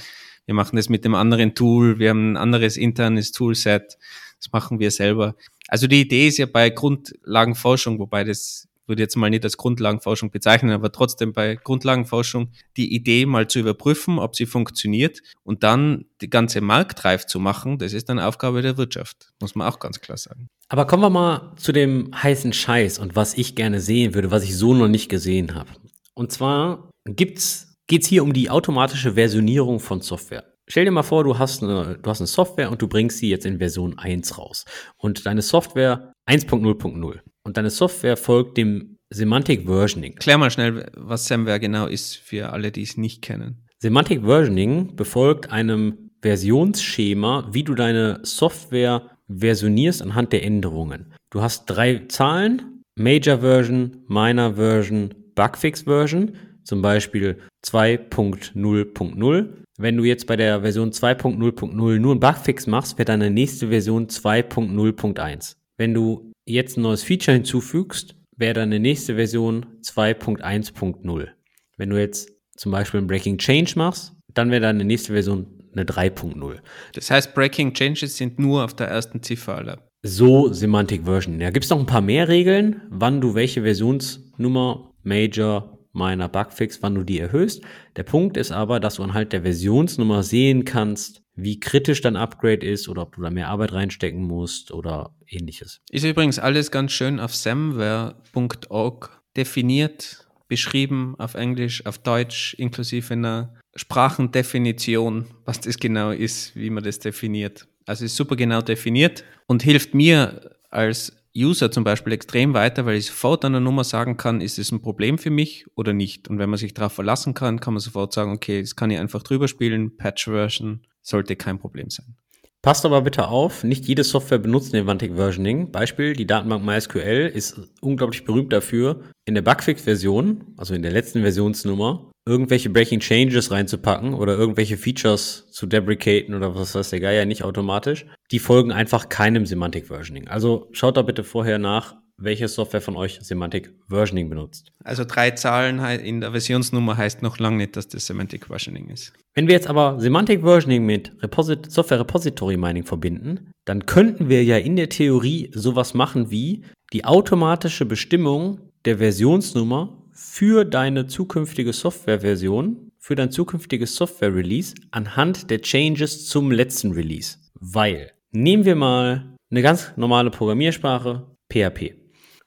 Wir machen das mit dem anderen Tool. Wir haben ein anderes internes Toolset. Das machen wir selber. Also die Idee ist ja bei Grundlagenforschung, wobei das würde jetzt mal nicht als Grundlagenforschung bezeichnen, aber trotzdem bei Grundlagenforschung die Idee mal zu überprüfen, ob sie funktioniert und dann die ganze marktreif zu machen, das ist dann Aufgabe der Wirtschaft, muss man auch ganz klar sagen. Aber kommen wir mal zu dem heißen Scheiß und was ich gerne sehen würde, was ich so noch nicht gesehen habe. Und zwar gibt's, geht's hier um die automatische Versionierung von Software. Stell dir mal vor, du hast, eine, du hast eine Software und du bringst sie jetzt in Version 1 raus. Und deine Software 1.0.0. Und deine Software folgt dem Semantic Versioning. Klär mal schnell, was Samware genau ist für alle, die es nicht kennen. Semantic Versioning befolgt einem Versionsschema, wie du deine Software versionierst anhand der Änderungen. Du hast drei Zahlen, Major Version, Minor Version, Bugfix Version, zum Beispiel 2.0.0. Wenn du jetzt bei der Version 2.0.0 nur einen Bugfix machst, wird deine nächste Version 2.0.1. Wenn du jetzt ein neues Feature hinzufügst, wäre deine nächste Version 2.1.0. Wenn du jetzt zum Beispiel ein Breaking Change machst, dann wäre deine nächste Version eine 3.0. Das heißt, Breaking Changes sind nur auf der ersten Ziffer aller. So Semantic Version. Ja, gibt es noch ein paar mehr Regeln, wann du welche Versionsnummer, Major, Minor, Bugfix, wann du die erhöhst. Der Punkt ist aber, dass du anhand der Versionsnummer sehen kannst, wie kritisch dein Upgrade ist oder ob du da mehr Arbeit reinstecken musst oder ähnliches. Ist übrigens alles ganz schön auf samware.org definiert, beschrieben auf Englisch, auf Deutsch, inklusive einer Sprachendefinition, was das genau ist, wie man das definiert. Also ist super genau definiert und hilft mir als User zum Beispiel extrem weiter, weil ich sofort an der Nummer sagen kann, ist es ein Problem für mich oder nicht. Und wenn man sich darauf verlassen kann, kann man sofort sagen, okay, das kann ich einfach drüber spielen, Patch-Version, sollte kein Problem sein. Passt aber bitte auf, nicht jede Software benutzt Nevantic Versioning. Beispiel, die Datenbank MySQL ist unglaublich berühmt dafür, in der Bugfix-Version, also in der letzten Versionsnummer, irgendwelche Breaking Changes reinzupacken oder irgendwelche Features zu deprecaten oder was weiß der Geier nicht automatisch. Die folgen einfach keinem Semantic Versioning. Also schaut da bitte vorher nach, welche Software von euch Semantic Versioning benutzt. Also drei Zahlen in der Versionsnummer heißt noch lange nicht, dass das Semantic Versioning ist. Wenn wir jetzt aber Semantic Versioning mit Reposit Software Repository Mining verbinden, dann könnten wir ja in der Theorie sowas machen wie die automatische Bestimmung der Versionsnummer für deine zukünftige Softwareversion, für dein zukünftiges Software-Release anhand der Changes zum letzten Release. Weil, nehmen wir mal eine ganz normale Programmiersprache, PHP.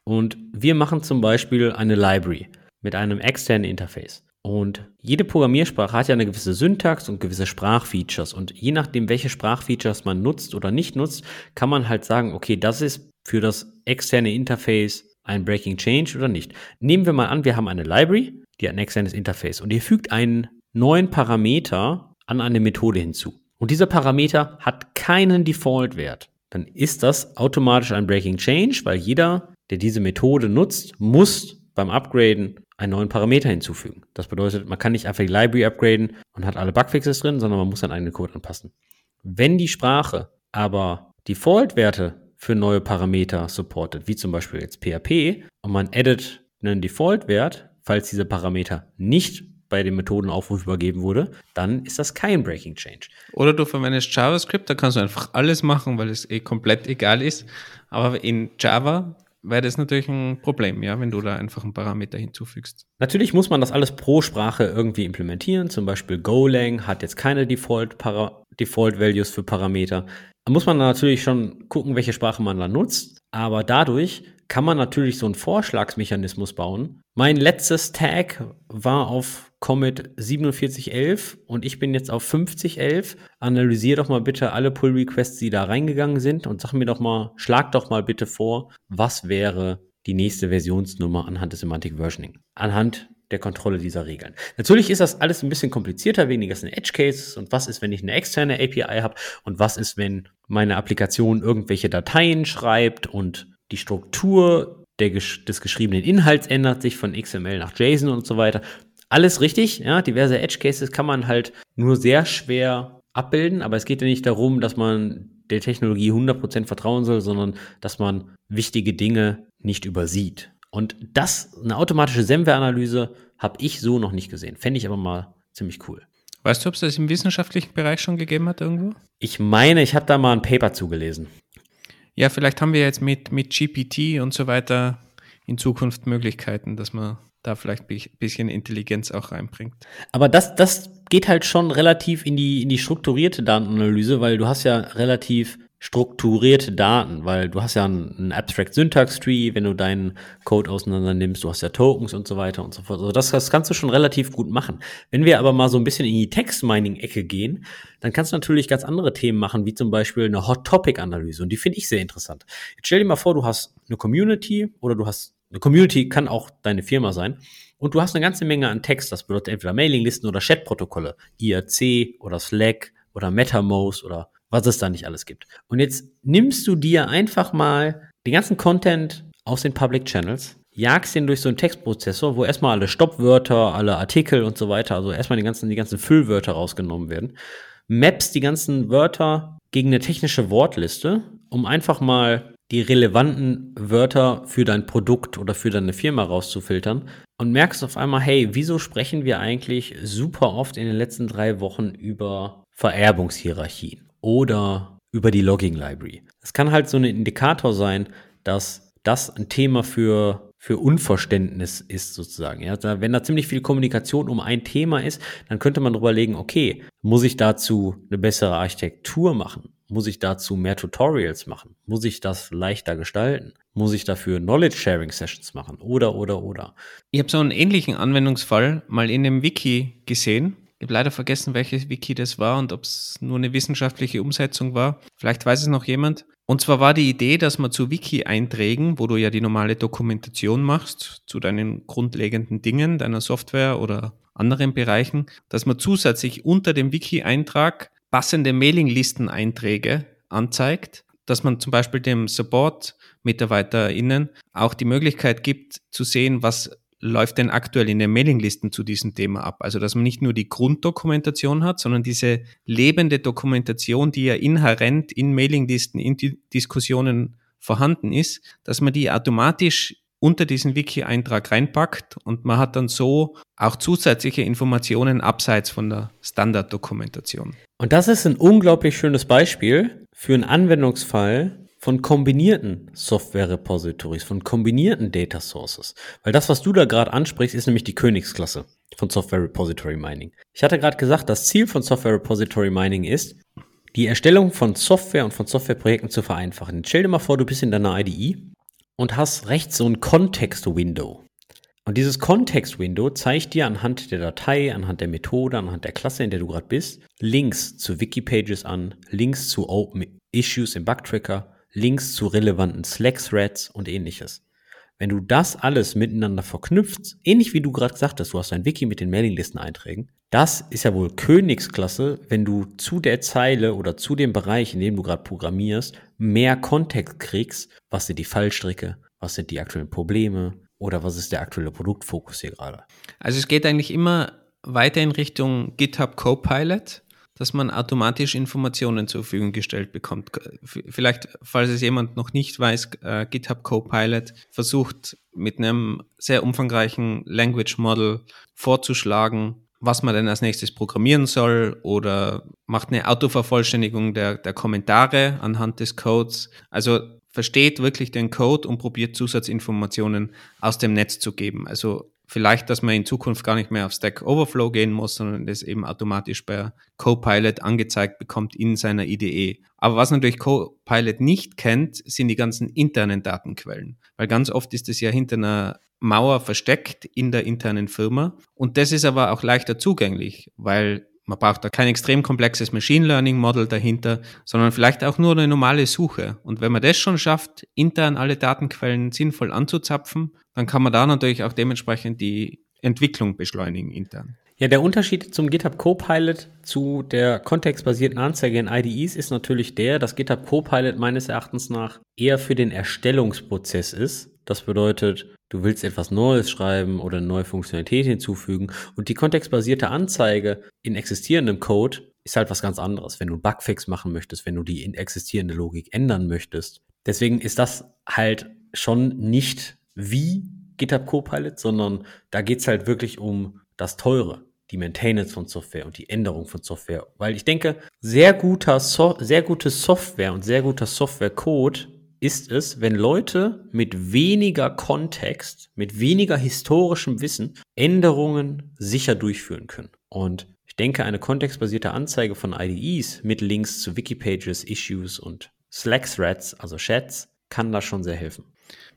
Und wir machen zum Beispiel eine Library mit einem externen Interface. Und jede Programmiersprache hat ja eine gewisse Syntax und gewisse Sprachfeatures. Und je nachdem, welche Sprachfeatures man nutzt oder nicht nutzt, kann man halt sagen, okay, das ist für das externe Interface ein Breaking Change oder nicht. Nehmen wir mal an, wir haben eine Library, die hat ein externes Interface und ihr fügt einen neuen Parameter an eine Methode hinzu. Und dieser Parameter hat keinen Default-Wert. Dann ist das automatisch ein Breaking Change, weil jeder, der diese Methode nutzt, muss beim Upgraden einen neuen Parameter hinzufügen. Das bedeutet, man kann nicht einfach die Library upgraden und hat alle Bugfixes drin, sondern man muss seinen eigenen Code anpassen. Wenn die Sprache aber Default-Werte für neue Parameter supportet, wie zum Beispiel jetzt PHP, und man addet einen Default-Wert, falls dieser Parameter nicht bei dem Methodenaufruf übergeben wurde, dann ist das kein Breaking Change. Oder du verwendest JavaScript, da kannst du einfach alles machen, weil es eh komplett egal ist. Aber in Java wäre das natürlich ein Problem, ja, wenn du da einfach einen Parameter hinzufügst. Natürlich muss man das alles pro Sprache irgendwie implementieren. Zum Beispiel Golang hat jetzt keine Default, Default Values für Parameter. Da muss man natürlich schon gucken, welche Sprache man da nutzt. Aber dadurch kann man natürlich so einen Vorschlagsmechanismus bauen. Mein letztes Tag war auf Commit 4711 und ich bin jetzt auf 5011. Analysier doch mal bitte alle Pull Requests, die da reingegangen sind und sag mir doch mal, schlag doch mal bitte vor, was wäre die nächste Versionsnummer anhand des Semantic Versioning. Anhand der Kontrolle dieser Regeln. Natürlich ist das alles ein bisschen komplizierter wegen des Edge Cases und was ist, wenn ich eine externe API habe und was ist, wenn meine Applikation irgendwelche Dateien schreibt und die Struktur der, des geschriebenen Inhalts ändert sich von XML nach JSON und so weiter. Alles richtig, ja, diverse Edge Cases kann man halt nur sehr schwer abbilden, aber es geht ja nicht darum, dass man der Technologie 100% vertrauen soll, sondern dass man wichtige Dinge nicht übersieht. Und das, eine automatische Semver-Analyse, habe ich so noch nicht gesehen. Fände ich aber mal ziemlich cool. Weißt du, ob es das im wissenschaftlichen Bereich schon gegeben hat irgendwo? Ich meine, ich habe da mal ein Paper zugelesen. Ja, vielleicht haben wir jetzt mit, mit GPT und so weiter in Zukunft Möglichkeiten, dass man da vielleicht ein bisschen Intelligenz auch reinbringt. Aber das, das geht halt schon relativ in die, in die strukturierte Datenanalyse, weil du hast ja relativ strukturierte Daten, weil du hast ja einen Abstract Syntax Tree, wenn du deinen Code auseinander nimmst, du hast ja Tokens und so weiter und so fort. Also das, das kannst du schon relativ gut machen. Wenn wir aber mal so ein bisschen in die Text-Mining-Ecke gehen, dann kannst du natürlich ganz andere Themen machen, wie zum Beispiel eine Hot-Topic-Analyse und die finde ich sehr interessant. Jetzt stell dir mal vor, du hast eine Community oder du hast eine Community kann auch deine Firma sein. Und du hast eine ganze Menge an Text, das bedeutet entweder Mailinglisten oder Chatprotokolle, IRC oder Slack oder MetaMost oder was es da nicht alles gibt. Und jetzt nimmst du dir einfach mal den ganzen Content aus den Public Channels, jagst den durch so einen Textprozessor, wo erstmal alle Stoppwörter, alle Artikel und so weiter, also erstmal die ganzen, die ganzen Füllwörter rausgenommen werden, maps die ganzen Wörter gegen eine technische Wortliste, um einfach mal die relevanten Wörter für dein Produkt oder für deine Firma rauszufiltern und merkst auf einmal, hey, wieso sprechen wir eigentlich super oft in den letzten drei Wochen über Vererbungshierarchien? Oder über die Logging Library. Es kann halt so ein Indikator sein, dass das ein Thema für, für Unverständnis ist sozusagen. Ja, wenn da ziemlich viel Kommunikation um ein Thema ist, dann könnte man darüber legen, okay, muss ich dazu eine bessere Architektur machen? Muss ich dazu mehr Tutorials machen? Muss ich das leichter gestalten? Muss ich dafür Knowledge Sharing Sessions machen? Oder, oder, oder. Ich habe so einen ähnlichen Anwendungsfall mal in dem Wiki gesehen. Ich habe leider vergessen, welches Wiki das war und ob es nur eine wissenschaftliche Umsetzung war. Vielleicht weiß es noch jemand. Und zwar war die Idee, dass man zu Wiki-Einträgen, wo du ja die normale Dokumentation machst, zu deinen grundlegenden Dingen, deiner Software oder anderen Bereichen, dass man zusätzlich unter dem Wiki-Eintrag passende Mailinglisten-Einträge anzeigt, dass man zum Beispiel dem Support-MitarbeiterInnen auch die Möglichkeit gibt zu sehen, was läuft denn aktuell in den Mailinglisten zu diesem Thema ab? Also, dass man nicht nur die Grunddokumentation hat, sondern diese lebende Dokumentation, die ja inhärent in Mailinglisten, in Diskussionen vorhanden ist, dass man die automatisch unter diesen Wiki-Eintrag reinpackt und man hat dann so auch zusätzliche Informationen abseits von der Standarddokumentation. Und das ist ein unglaublich schönes Beispiel für einen Anwendungsfall von kombinierten Software-Repositories, von kombinierten Data Sources. Weil das, was du da gerade ansprichst, ist nämlich die Königsklasse von Software Repository Mining. Ich hatte gerade gesagt, das Ziel von Software Repository Mining ist, die Erstellung von Software und von Softwareprojekten zu vereinfachen. stell dir mal vor, du bist in deiner IDE und hast rechts so ein Context-Window. Und dieses Context-Window zeigt dir anhand der Datei, anhand der Methode, anhand der Klasse, in der du gerade bist, Links zu Wikipages an, Links zu Open Issues im Bugtracker, Links zu relevanten Slack-Threads und ähnliches. Wenn du das alles miteinander verknüpft, ähnlich wie du gerade gesagt hast, du hast ein Wiki mit den Mailinglisten-Einträgen, das ist ja wohl Königsklasse, wenn du zu der Zeile oder zu dem Bereich, in dem du gerade programmierst, mehr Kontext kriegst. Was sind die Fallstricke? Was sind die aktuellen Probleme? Oder was ist der aktuelle Produktfokus hier gerade? Also es geht eigentlich immer weiter in Richtung GitHub Copilot dass man automatisch Informationen zur Verfügung gestellt bekommt. Vielleicht, falls es jemand noch nicht weiß, äh, GitHub Copilot versucht mit einem sehr umfangreichen Language Model vorzuschlagen, was man denn als nächstes programmieren soll oder macht eine Autovervollständigung der, der Kommentare anhand des Codes. Also versteht wirklich den Code und probiert Zusatzinformationen aus dem Netz zu geben. Also vielleicht, dass man in Zukunft gar nicht mehr auf Stack Overflow gehen muss, sondern das eben automatisch bei Copilot angezeigt bekommt in seiner IDE. Aber was natürlich Copilot nicht kennt, sind die ganzen internen Datenquellen. Weil ganz oft ist es ja hinter einer Mauer versteckt in der internen Firma. Und das ist aber auch leichter zugänglich, weil man braucht da kein extrem komplexes Machine Learning Model dahinter, sondern vielleicht auch nur eine normale Suche. Und wenn man das schon schafft, intern alle Datenquellen sinnvoll anzuzapfen, dann kann man da natürlich auch dementsprechend die Entwicklung beschleunigen intern. Ja, der Unterschied zum GitHub Copilot zu der kontextbasierten Anzeige in IDEs ist natürlich der, dass GitHub Copilot meines Erachtens nach eher für den Erstellungsprozess ist. Das bedeutet, du willst etwas Neues schreiben oder eine neue Funktionalität hinzufügen und die kontextbasierte Anzeige in existierendem Code ist halt was ganz anderes, wenn du Bugfix machen möchtest, wenn du die existierende Logik ändern möchtest. Deswegen ist das halt schon nicht wie GitHub Copilot, sondern da geht's halt wirklich um das Teure, die Maintenance von Software und die Änderung von Software. Weil ich denke, sehr guter so sehr gute Software und sehr guter Software-Code ist es, wenn Leute mit weniger Kontext, mit weniger historischem Wissen Änderungen sicher durchführen können. Und ich denke, eine kontextbasierte Anzeige von IDEs mit Links zu Wikipages, Issues und Slack-Threads, also Chats, kann da schon sehr helfen.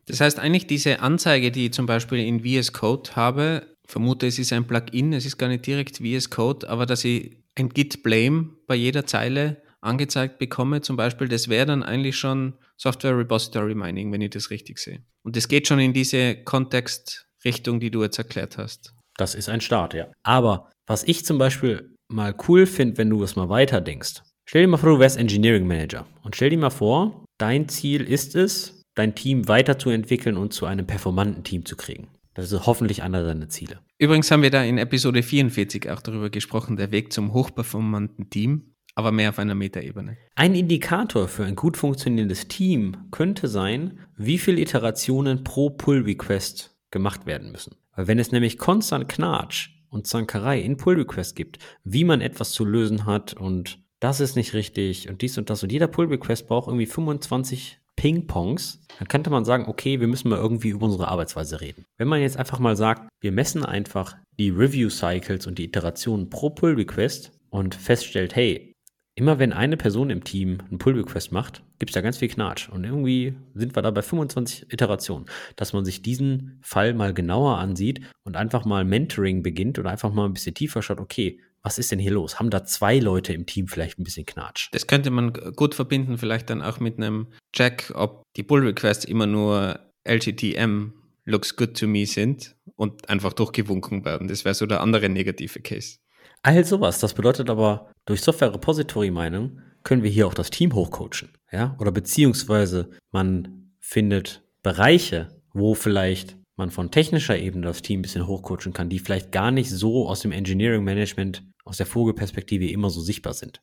Das heißt eigentlich diese Anzeige, die ich zum Beispiel in VS Code habe, vermute, es ist ein Plugin, es ist gar nicht direkt VS Code, aber dass ich ein Git Blame bei jeder Zeile angezeigt bekomme, zum Beispiel, das wäre dann eigentlich schon Software Repository Mining, wenn ich das richtig sehe. Und das geht schon in diese Kontextrichtung, die du jetzt erklärt hast. Das ist ein Start, ja. Aber was ich zum Beispiel mal cool finde, wenn du es mal weiter denkst. Stell dir mal vor, du wärst Engineering Manager und stell dir mal vor, dein Ziel ist es, dein Team weiterzuentwickeln und zu einem performanten Team zu kriegen. Das ist hoffentlich einer deiner Ziele. Übrigens haben wir da in Episode 44 auch darüber gesprochen, der Weg zum hochperformanten Team, aber mehr auf einer Metaebene. Ein Indikator für ein gut funktionierendes Team könnte sein, wie viele Iterationen pro Pull-Request gemacht werden müssen. Weil wenn es nämlich konstant Knatsch und Zankerei in Pull-Request gibt, wie man etwas zu lösen hat und das ist nicht richtig und dies und das und jeder Pull-Request braucht irgendwie 25 Ping-Pongs, dann könnte man sagen, okay, wir müssen mal irgendwie über unsere Arbeitsweise reden. Wenn man jetzt einfach mal sagt, wir messen einfach die Review-Cycles und die Iterationen pro Pull-Request und feststellt, hey, immer wenn eine Person im Team einen Pull-Request macht, gibt es da ganz viel Knatsch. Und irgendwie sind wir da bei 25 Iterationen, dass man sich diesen Fall mal genauer ansieht und einfach mal Mentoring beginnt oder einfach mal ein bisschen tiefer schaut, okay, was ist denn hier los? Haben da zwei Leute im Team vielleicht ein bisschen Knatsch? Das könnte man gut verbinden, vielleicht dann auch mit einem Check, ob die Pull-Requests immer nur LGTM looks good to me sind und einfach durchgewunken werden. Das wäre so der andere negative Case. All sowas. Das bedeutet aber, durch Software Repository Meinung können wir hier auch das Team hochcoachen. Ja? Oder beziehungsweise man findet Bereiche, wo vielleicht man von technischer Ebene das Team ein bisschen hochcoachen kann, die vielleicht gar nicht so aus dem Engineering Management aus der Vogelperspektive immer so sichtbar sind.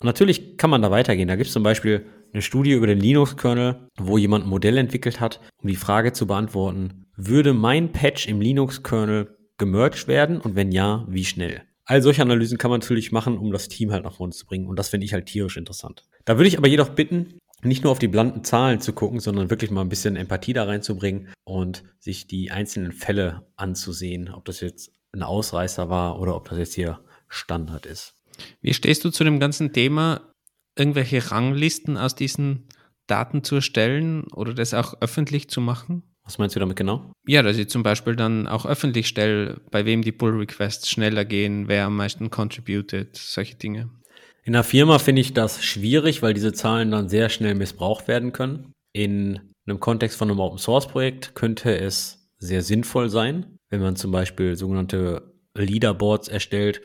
Und natürlich kann man da weitergehen. Da gibt es zum Beispiel eine Studie über den Linux-Kernel, wo jemand ein Modell entwickelt hat, um die Frage zu beantworten, würde mein Patch im Linux-Kernel gemerged werden und wenn ja, wie schnell? All solche Analysen kann man natürlich machen, um das Team halt nach vorne zu bringen und das finde ich halt tierisch interessant. Da würde ich aber jedoch bitten, nicht nur auf die blanken Zahlen zu gucken, sondern wirklich mal ein bisschen Empathie da reinzubringen und sich die einzelnen Fälle anzusehen, ob das jetzt ein Ausreißer war oder ob das jetzt hier Standard ist. Wie stehst du zu dem ganzen Thema, irgendwelche Ranglisten aus diesen Daten zu erstellen oder das auch öffentlich zu machen? Was meinst du damit genau? Ja, dass ich zum Beispiel dann auch öffentlich stelle, bei wem die Pull-Requests schneller gehen, wer am meisten contributed, solche Dinge. In einer Firma finde ich das schwierig, weil diese Zahlen dann sehr schnell missbraucht werden können. In einem Kontext von einem Open Source Projekt könnte es sehr sinnvoll sein, wenn man zum Beispiel sogenannte Leaderboards erstellt,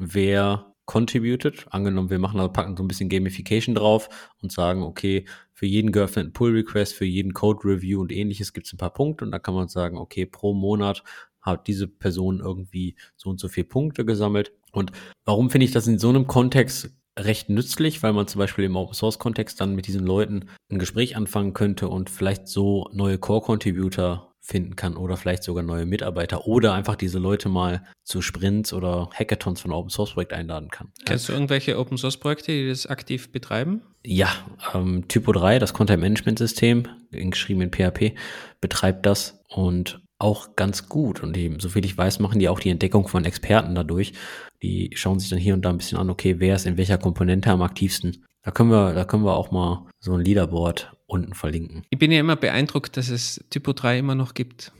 wer contributed. Angenommen, wir machen also packen so ein bisschen Gamification drauf und sagen, okay, für jeden geöffneten Pull Request, für jeden Code Review und ähnliches gibt es ein paar Punkte und da kann man sagen, okay, pro Monat hat diese Person irgendwie so und so viele Punkte gesammelt. Und warum finde ich das in so einem Kontext recht nützlich, weil man zum Beispiel im Open Source Kontext dann mit diesen Leuten ein Gespräch anfangen könnte und vielleicht so neue Core Contributor finden kann oder vielleicht sogar neue Mitarbeiter oder einfach diese Leute mal zu Sprints oder Hackathons von Open Source Projekt einladen kann. Kennst du irgendwelche Open Source Projekte, die das aktiv betreiben? Ja, ähm, Typo 3, das Content Management System, geschrieben in PHP, betreibt das und auch ganz gut. Und eben, soviel ich weiß, machen die auch die Entdeckung von Experten dadurch. Die schauen sich dann hier und da ein bisschen an, okay, wer ist in welcher Komponente am aktivsten. Da können wir, da können wir auch mal so ein Leaderboard unten verlinken. Ich bin ja immer beeindruckt, dass es Typo 3 immer noch gibt.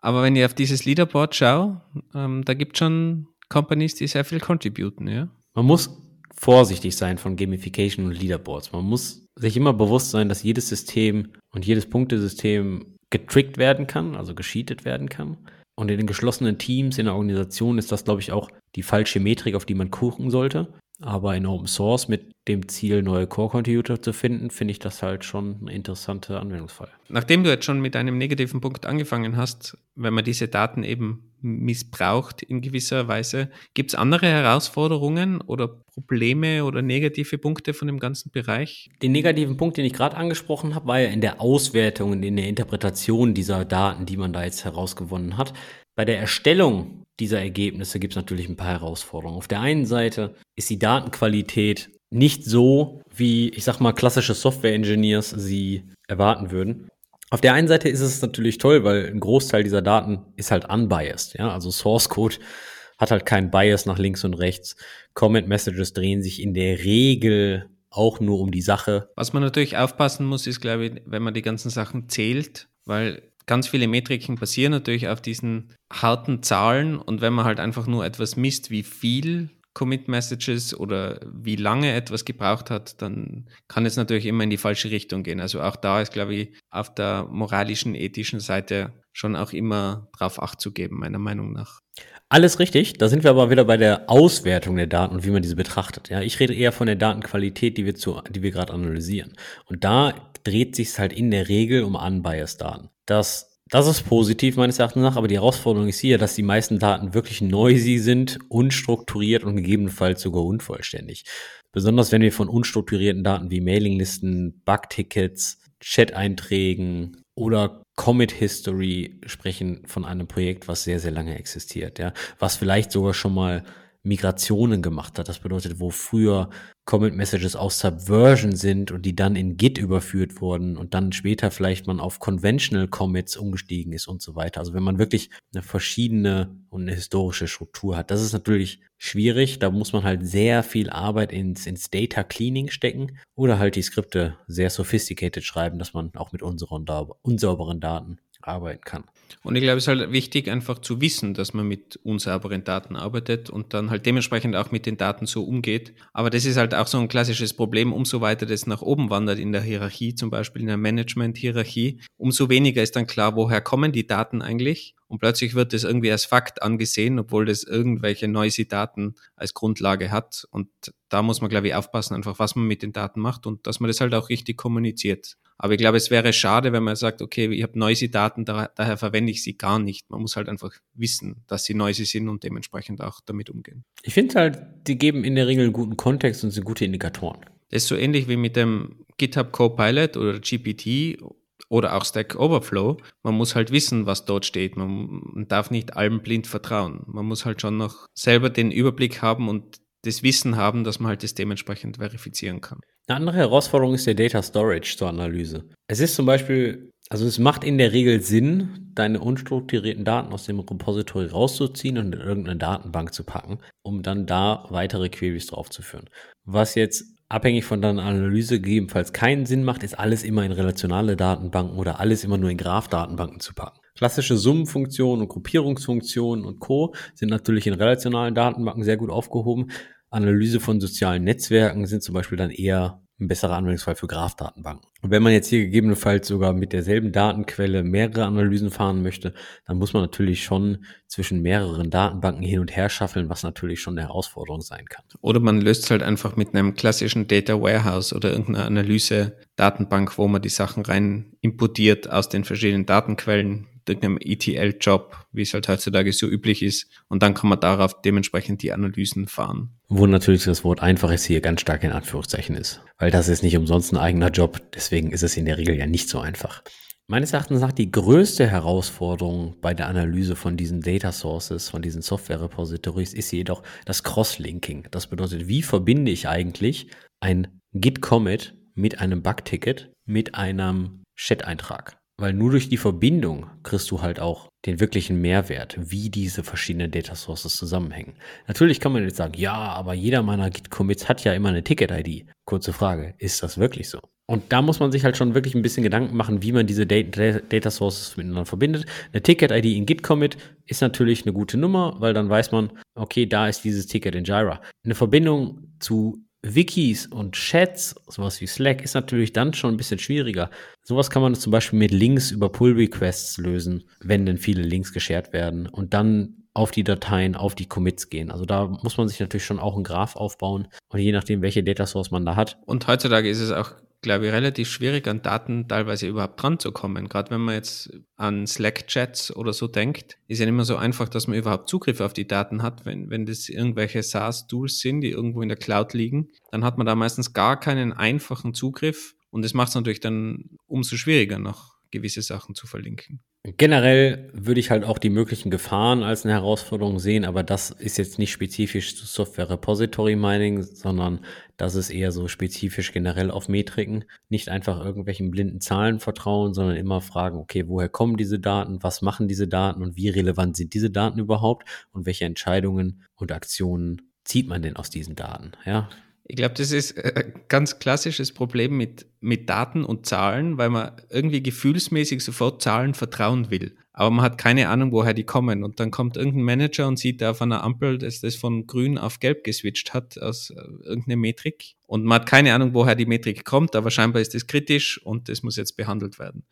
Aber wenn ich auf dieses Leaderboard schaue, ähm, da gibt es schon Companies, die sehr viel contributen, ja. Man muss vorsichtig sein von Gamification und Leaderboards. Man muss sich immer bewusst sein, dass jedes System und jedes Punktesystem getrickt werden kann, also gescheatet werden kann. Und in den geschlossenen Teams, in der Organisation ist das, glaube ich, auch die falsche Metrik, auf die man gucken sollte. Aber in Open Source mit dem Ziel, neue Core-Contributor zu finden, finde ich das halt schon ein interessanter Anwendungsfall. Nachdem du jetzt schon mit einem negativen Punkt angefangen hast, wenn man diese Daten eben missbraucht in gewisser Weise, gibt es andere Herausforderungen oder Probleme oder negative Punkte von dem ganzen Bereich? Den negativen Punkt, den ich gerade angesprochen habe, war ja in der Auswertung und in der Interpretation dieser Daten, die man da jetzt herausgewonnen hat. Bei der Erstellung dieser Ergebnisse gibt es natürlich ein paar Herausforderungen. Auf der einen Seite ist die Datenqualität nicht so, wie ich sag mal klassische Software-Engineers sie erwarten würden. Auf der einen Seite ist es natürlich toll, weil ein Großteil dieser Daten ist halt unbiased. Ja? Also Source Code hat halt keinen Bias nach links und rechts. Comment Messages drehen sich in der Regel auch nur um die Sache. Was man natürlich aufpassen muss, ist, glaube ich, wenn man die ganzen Sachen zählt, weil ganz viele Metriken basieren natürlich auf diesen harten Zahlen und wenn man halt einfach nur etwas misst, wie viel Commit Messages oder wie lange etwas gebraucht hat, dann kann es natürlich immer in die falsche Richtung gehen. Also auch da ist, glaube ich, auf der moralischen, ethischen Seite schon auch immer drauf Acht zu geben, meiner Meinung nach. Alles richtig. Da sind wir aber wieder bei der Auswertung der Daten und wie man diese betrachtet. Ja, ich rede eher von der Datenqualität, die wir zu, die wir gerade analysieren. Und da dreht sich halt in der Regel um unbiased Daten. Das das ist positiv meines Erachtens nach, aber die Herausforderung ist hier, dass die meisten Daten wirklich noisy sind, unstrukturiert und gegebenenfalls sogar unvollständig. Besonders wenn wir von unstrukturierten Daten wie Mailinglisten, Bugtickets, Chat-Einträgen oder Commit History sprechen von einem Projekt, was sehr, sehr lange existiert, ja. Was vielleicht sogar schon mal Migrationen gemacht hat. Das bedeutet, wo früher Comment Messages aus Subversion sind und die dann in Git überführt wurden und dann später vielleicht man auf Conventional Commits umgestiegen ist und so weiter. Also wenn man wirklich eine verschiedene und eine historische Struktur hat, das ist natürlich schwierig. Da muss man halt sehr viel Arbeit ins, ins Data Cleaning stecken oder halt die Skripte sehr sophisticated schreiben, dass man auch mit unseren, unsauberen Daten arbeiten kann. Und ich glaube, es ist halt wichtig, einfach zu wissen, dass man mit unsauberen Daten arbeitet und dann halt dementsprechend auch mit den Daten so umgeht. Aber das ist halt auch so ein klassisches Problem, umso weiter das nach oben wandert in der Hierarchie, zum Beispiel in der Management-Hierarchie, umso weniger ist dann klar, woher kommen die Daten eigentlich und plötzlich wird das irgendwie als Fakt angesehen, obwohl das irgendwelche noisy Daten als Grundlage hat. Und da muss man, glaube ich, aufpassen, einfach was man mit den Daten macht und dass man das halt auch richtig kommuniziert. Aber ich glaube, es wäre schade, wenn man sagt, okay, ich habe noisy Daten, da, daher verwende ich sie gar nicht. Man muss halt einfach wissen, dass sie noisy sind und dementsprechend auch damit umgehen. Ich finde halt, die geben in der Regel einen guten Kontext und sind gute Indikatoren. Das ist so ähnlich wie mit dem GitHub Copilot oder GPT oder auch Stack Overflow. Man muss halt wissen, was dort steht. Man darf nicht allem blind vertrauen. Man muss halt schon noch selber den Überblick haben und das Wissen haben, dass man halt das dementsprechend verifizieren kann. Eine andere Herausforderung ist der Data Storage zur Analyse. Es ist zum Beispiel, also es macht in der Regel Sinn, deine unstrukturierten Daten aus dem Repository rauszuziehen und in irgendeine Datenbank zu packen, um dann da weitere Queries draufzuführen. Was jetzt abhängig von deiner Analyse gegebenenfalls keinen Sinn macht, ist alles immer in relationale Datenbanken oder alles immer nur in Graph-Datenbanken zu packen. Klassische Summenfunktionen und Gruppierungsfunktionen und Co. sind natürlich in relationalen Datenbanken sehr gut aufgehoben. Analyse von sozialen Netzwerken sind zum Beispiel dann eher ein besserer Anwendungsfall für Graph-Datenbanken. Und wenn man jetzt hier gegebenenfalls sogar mit derselben Datenquelle mehrere Analysen fahren möchte, dann muss man natürlich schon zwischen mehreren Datenbanken hin und her schaffeln, was natürlich schon eine Herausforderung sein kann. Oder man löst es halt einfach mit einem klassischen Data Warehouse oder irgendeiner Analyse-Datenbank, wo man die Sachen rein importiert aus den verschiedenen Datenquellen irgendeinem ETL-Job, wie es halt heutzutage so üblich ist. Und dann kann man darauf dementsprechend die Analysen fahren. Wo natürlich das Wort einfach ist hier ganz stark in Anführungszeichen ist. Weil das ist nicht umsonst ein eigener Job, deswegen ist es in der Regel ja nicht so einfach. Meines Erachtens nach die größte Herausforderung bei der Analyse von diesen Data Sources, von diesen Software Repositories, ist jedoch das Cross-Linking. Das bedeutet, wie verbinde ich eigentlich ein Git-Commit mit einem Bug-Ticket, mit einem Chat-Eintrag? Weil nur durch die Verbindung kriegst du halt auch den wirklichen Mehrwert, wie diese verschiedenen Data Sources zusammenhängen. Natürlich kann man jetzt sagen, ja, aber jeder meiner Git-Commits hat ja immer eine Ticket-ID. Kurze Frage, ist das wirklich so? Und da muss man sich halt schon wirklich ein bisschen Gedanken machen, wie man diese Data, Sources miteinander verbindet. Eine Ticket-ID in Git-Commit ist natürlich eine gute Nummer, weil dann weiß man, okay, da ist dieses Ticket in Jira. Eine Verbindung zu Wikis und Chats, sowas wie Slack, ist natürlich dann schon ein bisschen schwieriger. Sowas kann man zum Beispiel mit Links über Pull-Requests lösen, wenn denn viele Links geshared werden und dann auf die Dateien, auf die Commits gehen. Also da muss man sich natürlich schon auch einen Graph aufbauen und je nachdem, welche Data Source man da hat. Und heutzutage ist es auch glaube ich, relativ schwierig, an Daten teilweise überhaupt dran zu kommen. Gerade wenn man jetzt an Slack-Chats oder so denkt, ist ja nicht mehr so einfach, dass man überhaupt Zugriff auf die Daten hat. Wenn, wenn das irgendwelche SaaS-Tools sind, die irgendwo in der Cloud liegen, dann hat man da meistens gar keinen einfachen Zugriff. Und das macht es natürlich dann umso schwieriger, noch gewisse Sachen zu verlinken. Generell würde ich halt auch die möglichen Gefahren als eine Herausforderung sehen, aber das ist jetzt nicht spezifisch zu Software Repository Mining, sondern das ist eher so spezifisch generell auf Metriken. Nicht einfach irgendwelchen blinden Zahlen vertrauen, sondern immer fragen, okay, woher kommen diese Daten, was machen diese Daten und wie relevant sind diese Daten überhaupt und welche Entscheidungen und Aktionen zieht man denn aus diesen Daten? Ja, ich glaube, das ist ein ganz klassisches Problem mit, mit Daten und Zahlen, weil man irgendwie gefühlsmäßig sofort Zahlen vertrauen will. Aber man hat keine Ahnung, woher die kommen. Und dann kommt irgendein Manager und sieht auf einer Ampel, dass das von grün auf gelb geswitcht hat aus äh, irgendeiner Metrik. Und man hat keine Ahnung, woher die Metrik kommt, aber scheinbar ist das kritisch und das muss jetzt behandelt werden.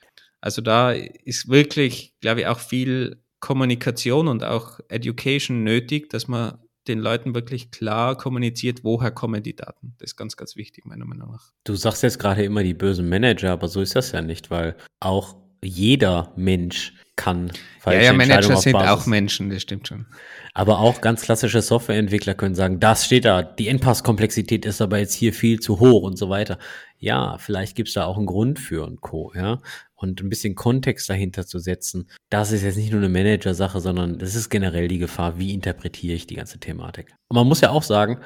Also da ist wirklich, glaube ich, auch viel Kommunikation und auch Education nötig, dass man den Leuten wirklich klar kommuniziert, woher kommen die Daten. Das ist ganz, ganz wichtig, meiner Meinung nach. Du sagst jetzt gerade immer die bösen Manager, aber so ist das ja nicht, weil auch jeder Mensch kann falsche Ja, ja, Manager sind auch Menschen, das stimmt schon. Aber auch ganz klassische Softwareentwickler können sagen, das steht da, die Endpasskomplexität ist aber jetzt hier viel zu hoch und so weiter. Ja, vielleicht gibt's da auch einen Grund für und Co. Ja, und ein bisschen Kontext dahinter zu setzen, das ist jetzt nicht nur eine Manager-Sache, sondern das ist generell die Gefahr, wie interpretiere ich die ganze Thematik. Und man muss ja auch sagen,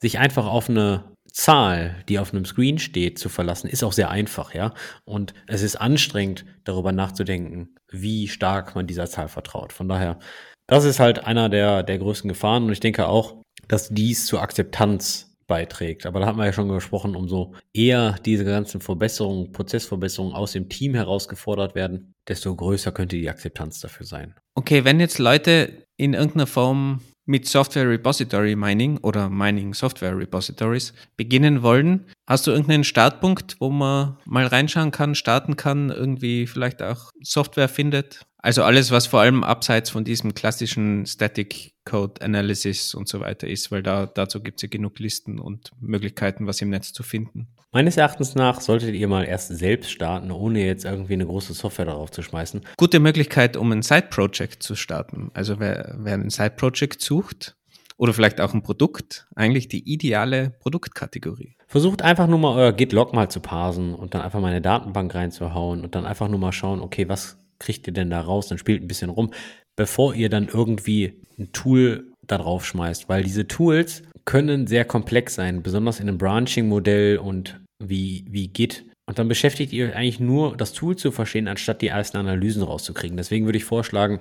sich einfach auf eine Zahl, die auf einem Screen steht, zu verlassen, ist auch sehr einfach, ja. Und es ist anstrengend, darüber nachzudenken, wie stark man dieser Zahl vertraut. Von daher, das ist halt einer der, der größten Gefahren. Und ich denke auch, dass dies zur Akzeptanz beiträgt. Aber da haben wir ja schon gesprochen, umso eher diese ganzen Verbesserungen, Prozessverbesserungen aus dem Team herausgefordert werden, desto größer könnte die Akzeptanz dafür sein. Okay, wenn jetzt Leute in irgendeiner Form mit Software Repository Mining oder Mining Software Repositories beginnen wollen, hast du irgendeinen Startpunkt, wo man mal reinschauen kann, starten kann, irgendwie vielleicht auch Software findet? Also alles, was vor allem abseits von diesem klassischen Static Code Analysis und so weiter ist, weil da, dazu gibt es ja genug Listen und Möglichkeiten, was im Netz zu finden. Meines Erachtens nach solltet ihr mal erst selbst starten, ohne jetzt irgendwie eine große Software darauf zu schmeißen. Gute Möglichkeit, um ein Side-Project zu starten. Also wer, wer ein Side-Project sucht, oder vielleicht auch ein Produkt eigentlich die ideale Produktkategorie? Versucht einfach nur mal euer Git-Log mal zu parsen und dann einfach mal eine Datenbank reinzuhauen und dann einfach nur mal schauen, okay, was kriegt ihr denn da raus? Dann spielt ein bisschen rum, bevor ihr dann irgendwie ein Tool da drauf schmeißt, weil diese Tools können sehr komplex sein, besonders in einem Branching-Modell und wie, wie Git. Und dann beschäftigt ihr euch eigentlich nur, das Tool zu verstehen, anstatt die ersten Analysen rauszukriegen. Deswegen würde ich vorschlagen,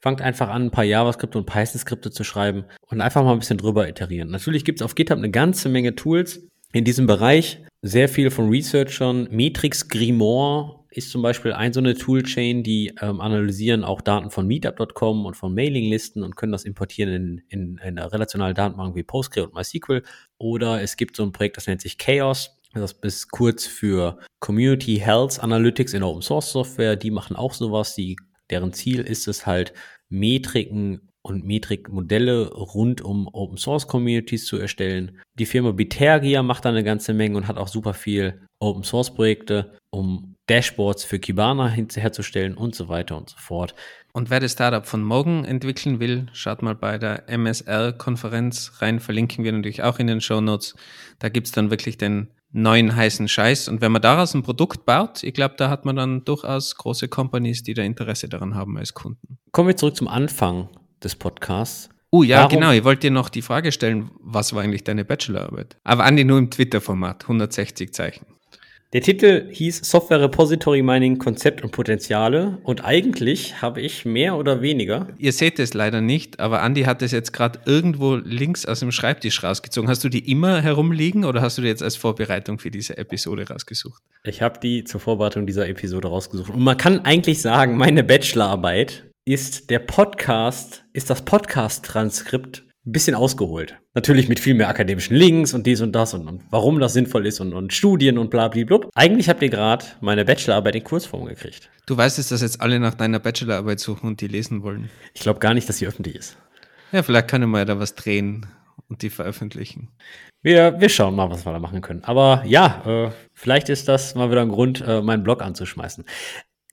fangt einfach an, ein paar JavaScript und Python-Skripte zu schreiben und einfach mal ein bisschen drüber iterieren. Natürlich gibt es auf GitHub eine ganze Menge Tools in diesem Bereich. Sehr viel von Researchern. Matrix Grimoire ist zum Beispiel ein so eine Toolchain, die ähm, analysieren auch Daten von Meetup.com und von Mailinglisten und können das importieren in, in, in eine relationale Datenbank wie Postgre und MySQL. Oder es gibt so ein Projekt, das nennt sich Chaos. Das ist kurz für Community Health Analytics in Open Source Software. Die machen auch sowas. Die, deren Ziel ist es halt, Metriken und Metrikmodelle rund um Open Source Communities zu erstellen. Die Firma Bitergia macht da eine ganze Menge und hat auch super viel Open Source Projekte, um Dashboards für Kibana herzustellen und so weiter und so fort. Und wer das Startup von morgen entwickeln will, schaut mal bei der MSR-Konferenz rein, verlinken wir natürlich auch in den Show Notes. Da gibt es dann wirklich den neuen heißen Scheiß. Und wenn man daraus ein Produkt baut, ich glaube, da hat man dann durchaus große Companies, die da Interesse daran haben als Kunden. Kommen wir zurück zum Anfang des Podcasts. Oh ja, Warum? genau. Ich wollte dir noch die Frage stellen, was war eigentlich deine Bachelorarbeit? Aber Andi nur im Twitter-Format, 160 Zeichen. Der Titel hieß Software Repository Mining Konzept und Potenziale und eigentlich habe ich mehr oder weniger. Ihr seht es leider nicht, aber Andi hat es jetzt gerade irgendwo links aus dem Schreibtisch rausgezogen. Hast du die immer herumliegen oder hast du die jetzt als Vorbereitung für diese Episode rausgesucht? Ich habe die zur Vorbereitung dieser Episode rausgesucht. Und man kann eigentlich sagen, meine Bachelorarbeit ist der Podcast, ist das Podcast-Transkript ein bisschen ausgeholt. Natürlich mit viel mehr akademischen Links und dies und das und, und warum das sinnvoll ist und, und Studien und bla bla bla. Eigentlich habt ihr gerade meine Bachelorarbeit in Kurzform gekriegt. Du weißt es, dass jetzt alle nach deiner Bachelorarbeit suchen und die lesen wollen. Ich glaube gar nicht, dass sie öffentlich ist. Ja, vielleicht können wir ja da was drehen und die veröffentlichen. Wir, wir schauen mal, was wir da machen können. Aber ja, äh, vielleicht ist das mal wieder ein Grund, äh, meinen Blog anzuschmeißen.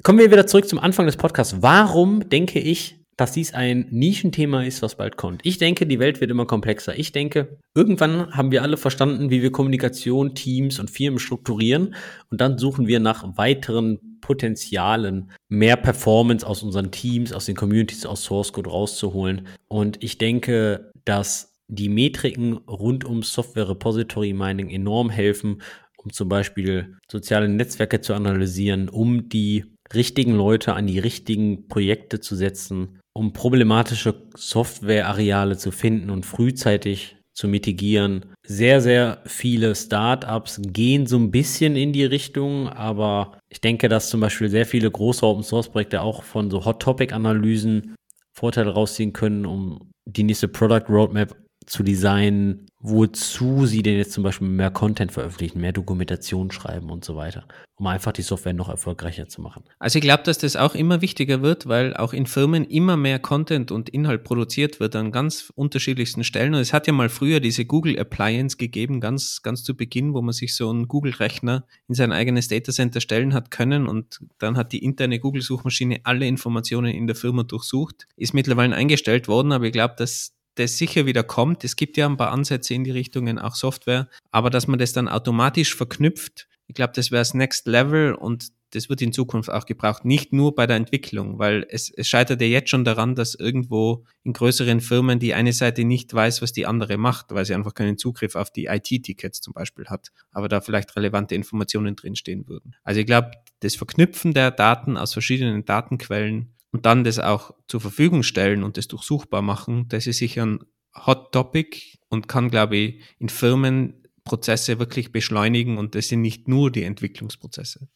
Kommen wir wieder zurück zum Anfang des Podcasts. Warum denke ich, dass dies ein Nischenthema ist, was bald kommt. Ich denke, die Welt wird immer komplexer. Ich denke, irgendwann haben wir alle verstanden, wie wir Kommunikation, Teams und Firmen strukturieren und dann suchen wir nach weiteren Potenzialen, mehr Performance aus unseren Teams, aus den Communities, aus Source Code rauszuholen. Und ich denke, dass die Metriken rund um Software Repository Mining enorm helfen, um zum Beispiel soziale Netzwerke zu analysieren, um die richtigen Leute an die richtigen Projekte zu setzen, um problematische Softwareareale zu finden und frühzeitig zu mitigieren. Sehr, sehr viele Startups gehen so ein bisschen in die Richtung, aber ich denke, dass zum Beispiel sehr viele große Open Source Projekte auch von so Hot Topic Analysen Vorteile rausziehen können, um die nächste Product Roadmap zu designen, wozu sie denn jetzt zum Beispiel mehr Content veröffentlichen, mehr Dokumentation schreiben und so weiter, um einfach die Software noch erfolgreicher zu machen. Also ich glaube, dass das auch immer wichtiger wird, weil auch in Firmen immer mehr Content und Inhalt produziert wird an ganz unterschiedlichsten Stellen. Und es hat ja mal früher diese Google Appliance gegeben, ganz, ganz zu Beginn, wo man sich so einen Google-Rechner in sein eigenes Datacenter stellen hat können und dann hat die interne Google-Suchmaschine alle Informationen in der Firma durchsucht. Ist mittlerweile eingestellt worden, aber ich glaube, dass das sicher wieder kommt. Es gibt ja ein paar Ansätze in die Richtungen, auch Software, aber dass man das dann automatisch verknüpft, ich glaube, das wäre das Next Level und das wird in Zukunft auch gebraucht, nicht nur bei der Entwicklung, weil es, es scheitert ja jetzt schon daran, dass irgendwo in größeren Firmen die eine Seite nicht weiß, was die andere macht, weil sie einfach keinen Zugriff auf die IT-Tickets zum Beispiel hat, aber da vielleicht relevante Informationen drinstehen würden. Also ich glaube, das Verknüpfen der Daten aus verschiedenen Datenquellen und dann das auch zur Verfügung stellen und das durchsuchbar machen, das ist sicher ein Hot Topic und kann, glaube ich, in Firmen Prozesse wirklich beschleunigen und das sind nicht nur die Entwicklungsprozesse.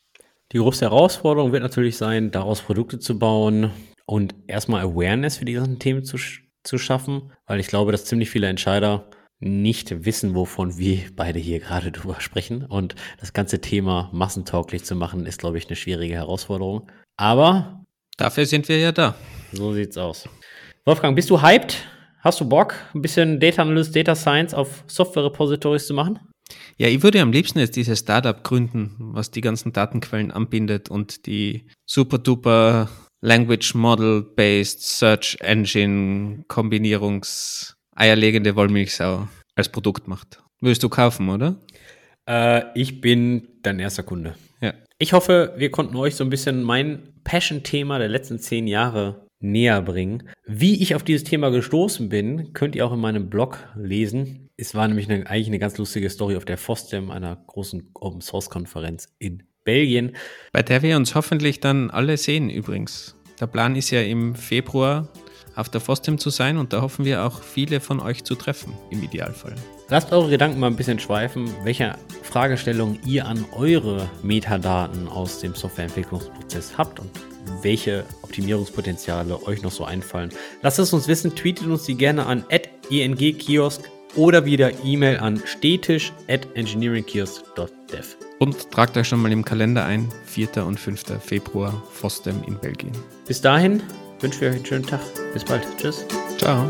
Die größte Herausforderung wird natürlich sein, daraus Produkte zu bauen und erstmal Awareness für die ganzen Themen zu, zu schaffen, weil ich glaube, dass ziemlich viele Entscheider nicht wissen, wovon wir beide hier gerade [laughs] drüber sprechen. Und das ganze Thema massentauglich zu machen, ist, glaube ich, eine schwierige Herausforderung. Aber Dafür sind wir ja da. So sieht's aus. Wolfgang, bist du hyped? Hast du Bock, ein bisschen Data Analyst, Data Science auf Software Repositories zu machen? Ja, ich würde am liebsten jetzt dieses Startup gründen, was die ganzen Datenquellen anbindet und die super duper Language Model Based Search Engine Kombinierungs eierlegende Wollmilchsau als Produkt macht. Würdest du kaufen, oder? Äh, ich bin dein erster Kunde. Ich hoffe, wir konnten euch so ein bisschen mein Passion-Thema der letzten zehn Jahre näher bringen. Wie ich auf dieses Thema gestoßen bin, könnt ihr auch in meinem Blog lesen. Es war nämlich eine, eigentlich eine ganz lustige Story auf der FOSDEM, einer großen Open Source Konferenz in Belgien. Bei der wir uns hoffentlich dann alle sehen übrigens. Der Plan ist ja im Februar auf der FOSDEM zu sein und da hoffen wir auch viele von euch zu treffen, im Idealfall. Lasst eure Gedanken mal ein bisschen schweifen, welche Fragestellungen ihr an eure Metadaten aus dem Softwareentwicklungsprozess habt und welche Optimierungspotenziale euch noch so einfallen. Lasst es uns wissen, tweetet uns die gerne an engkiosk oder wieder E-Mail an stetisch at engineeringkiosk.dev. Und tragt euch schon mal im Kalender ein, 4. und 5. Februar, FOSDEM in Belgien. Bis dahin wünschen wir euch einen schönen Tag. Bis bald. Tschüss. Ciao.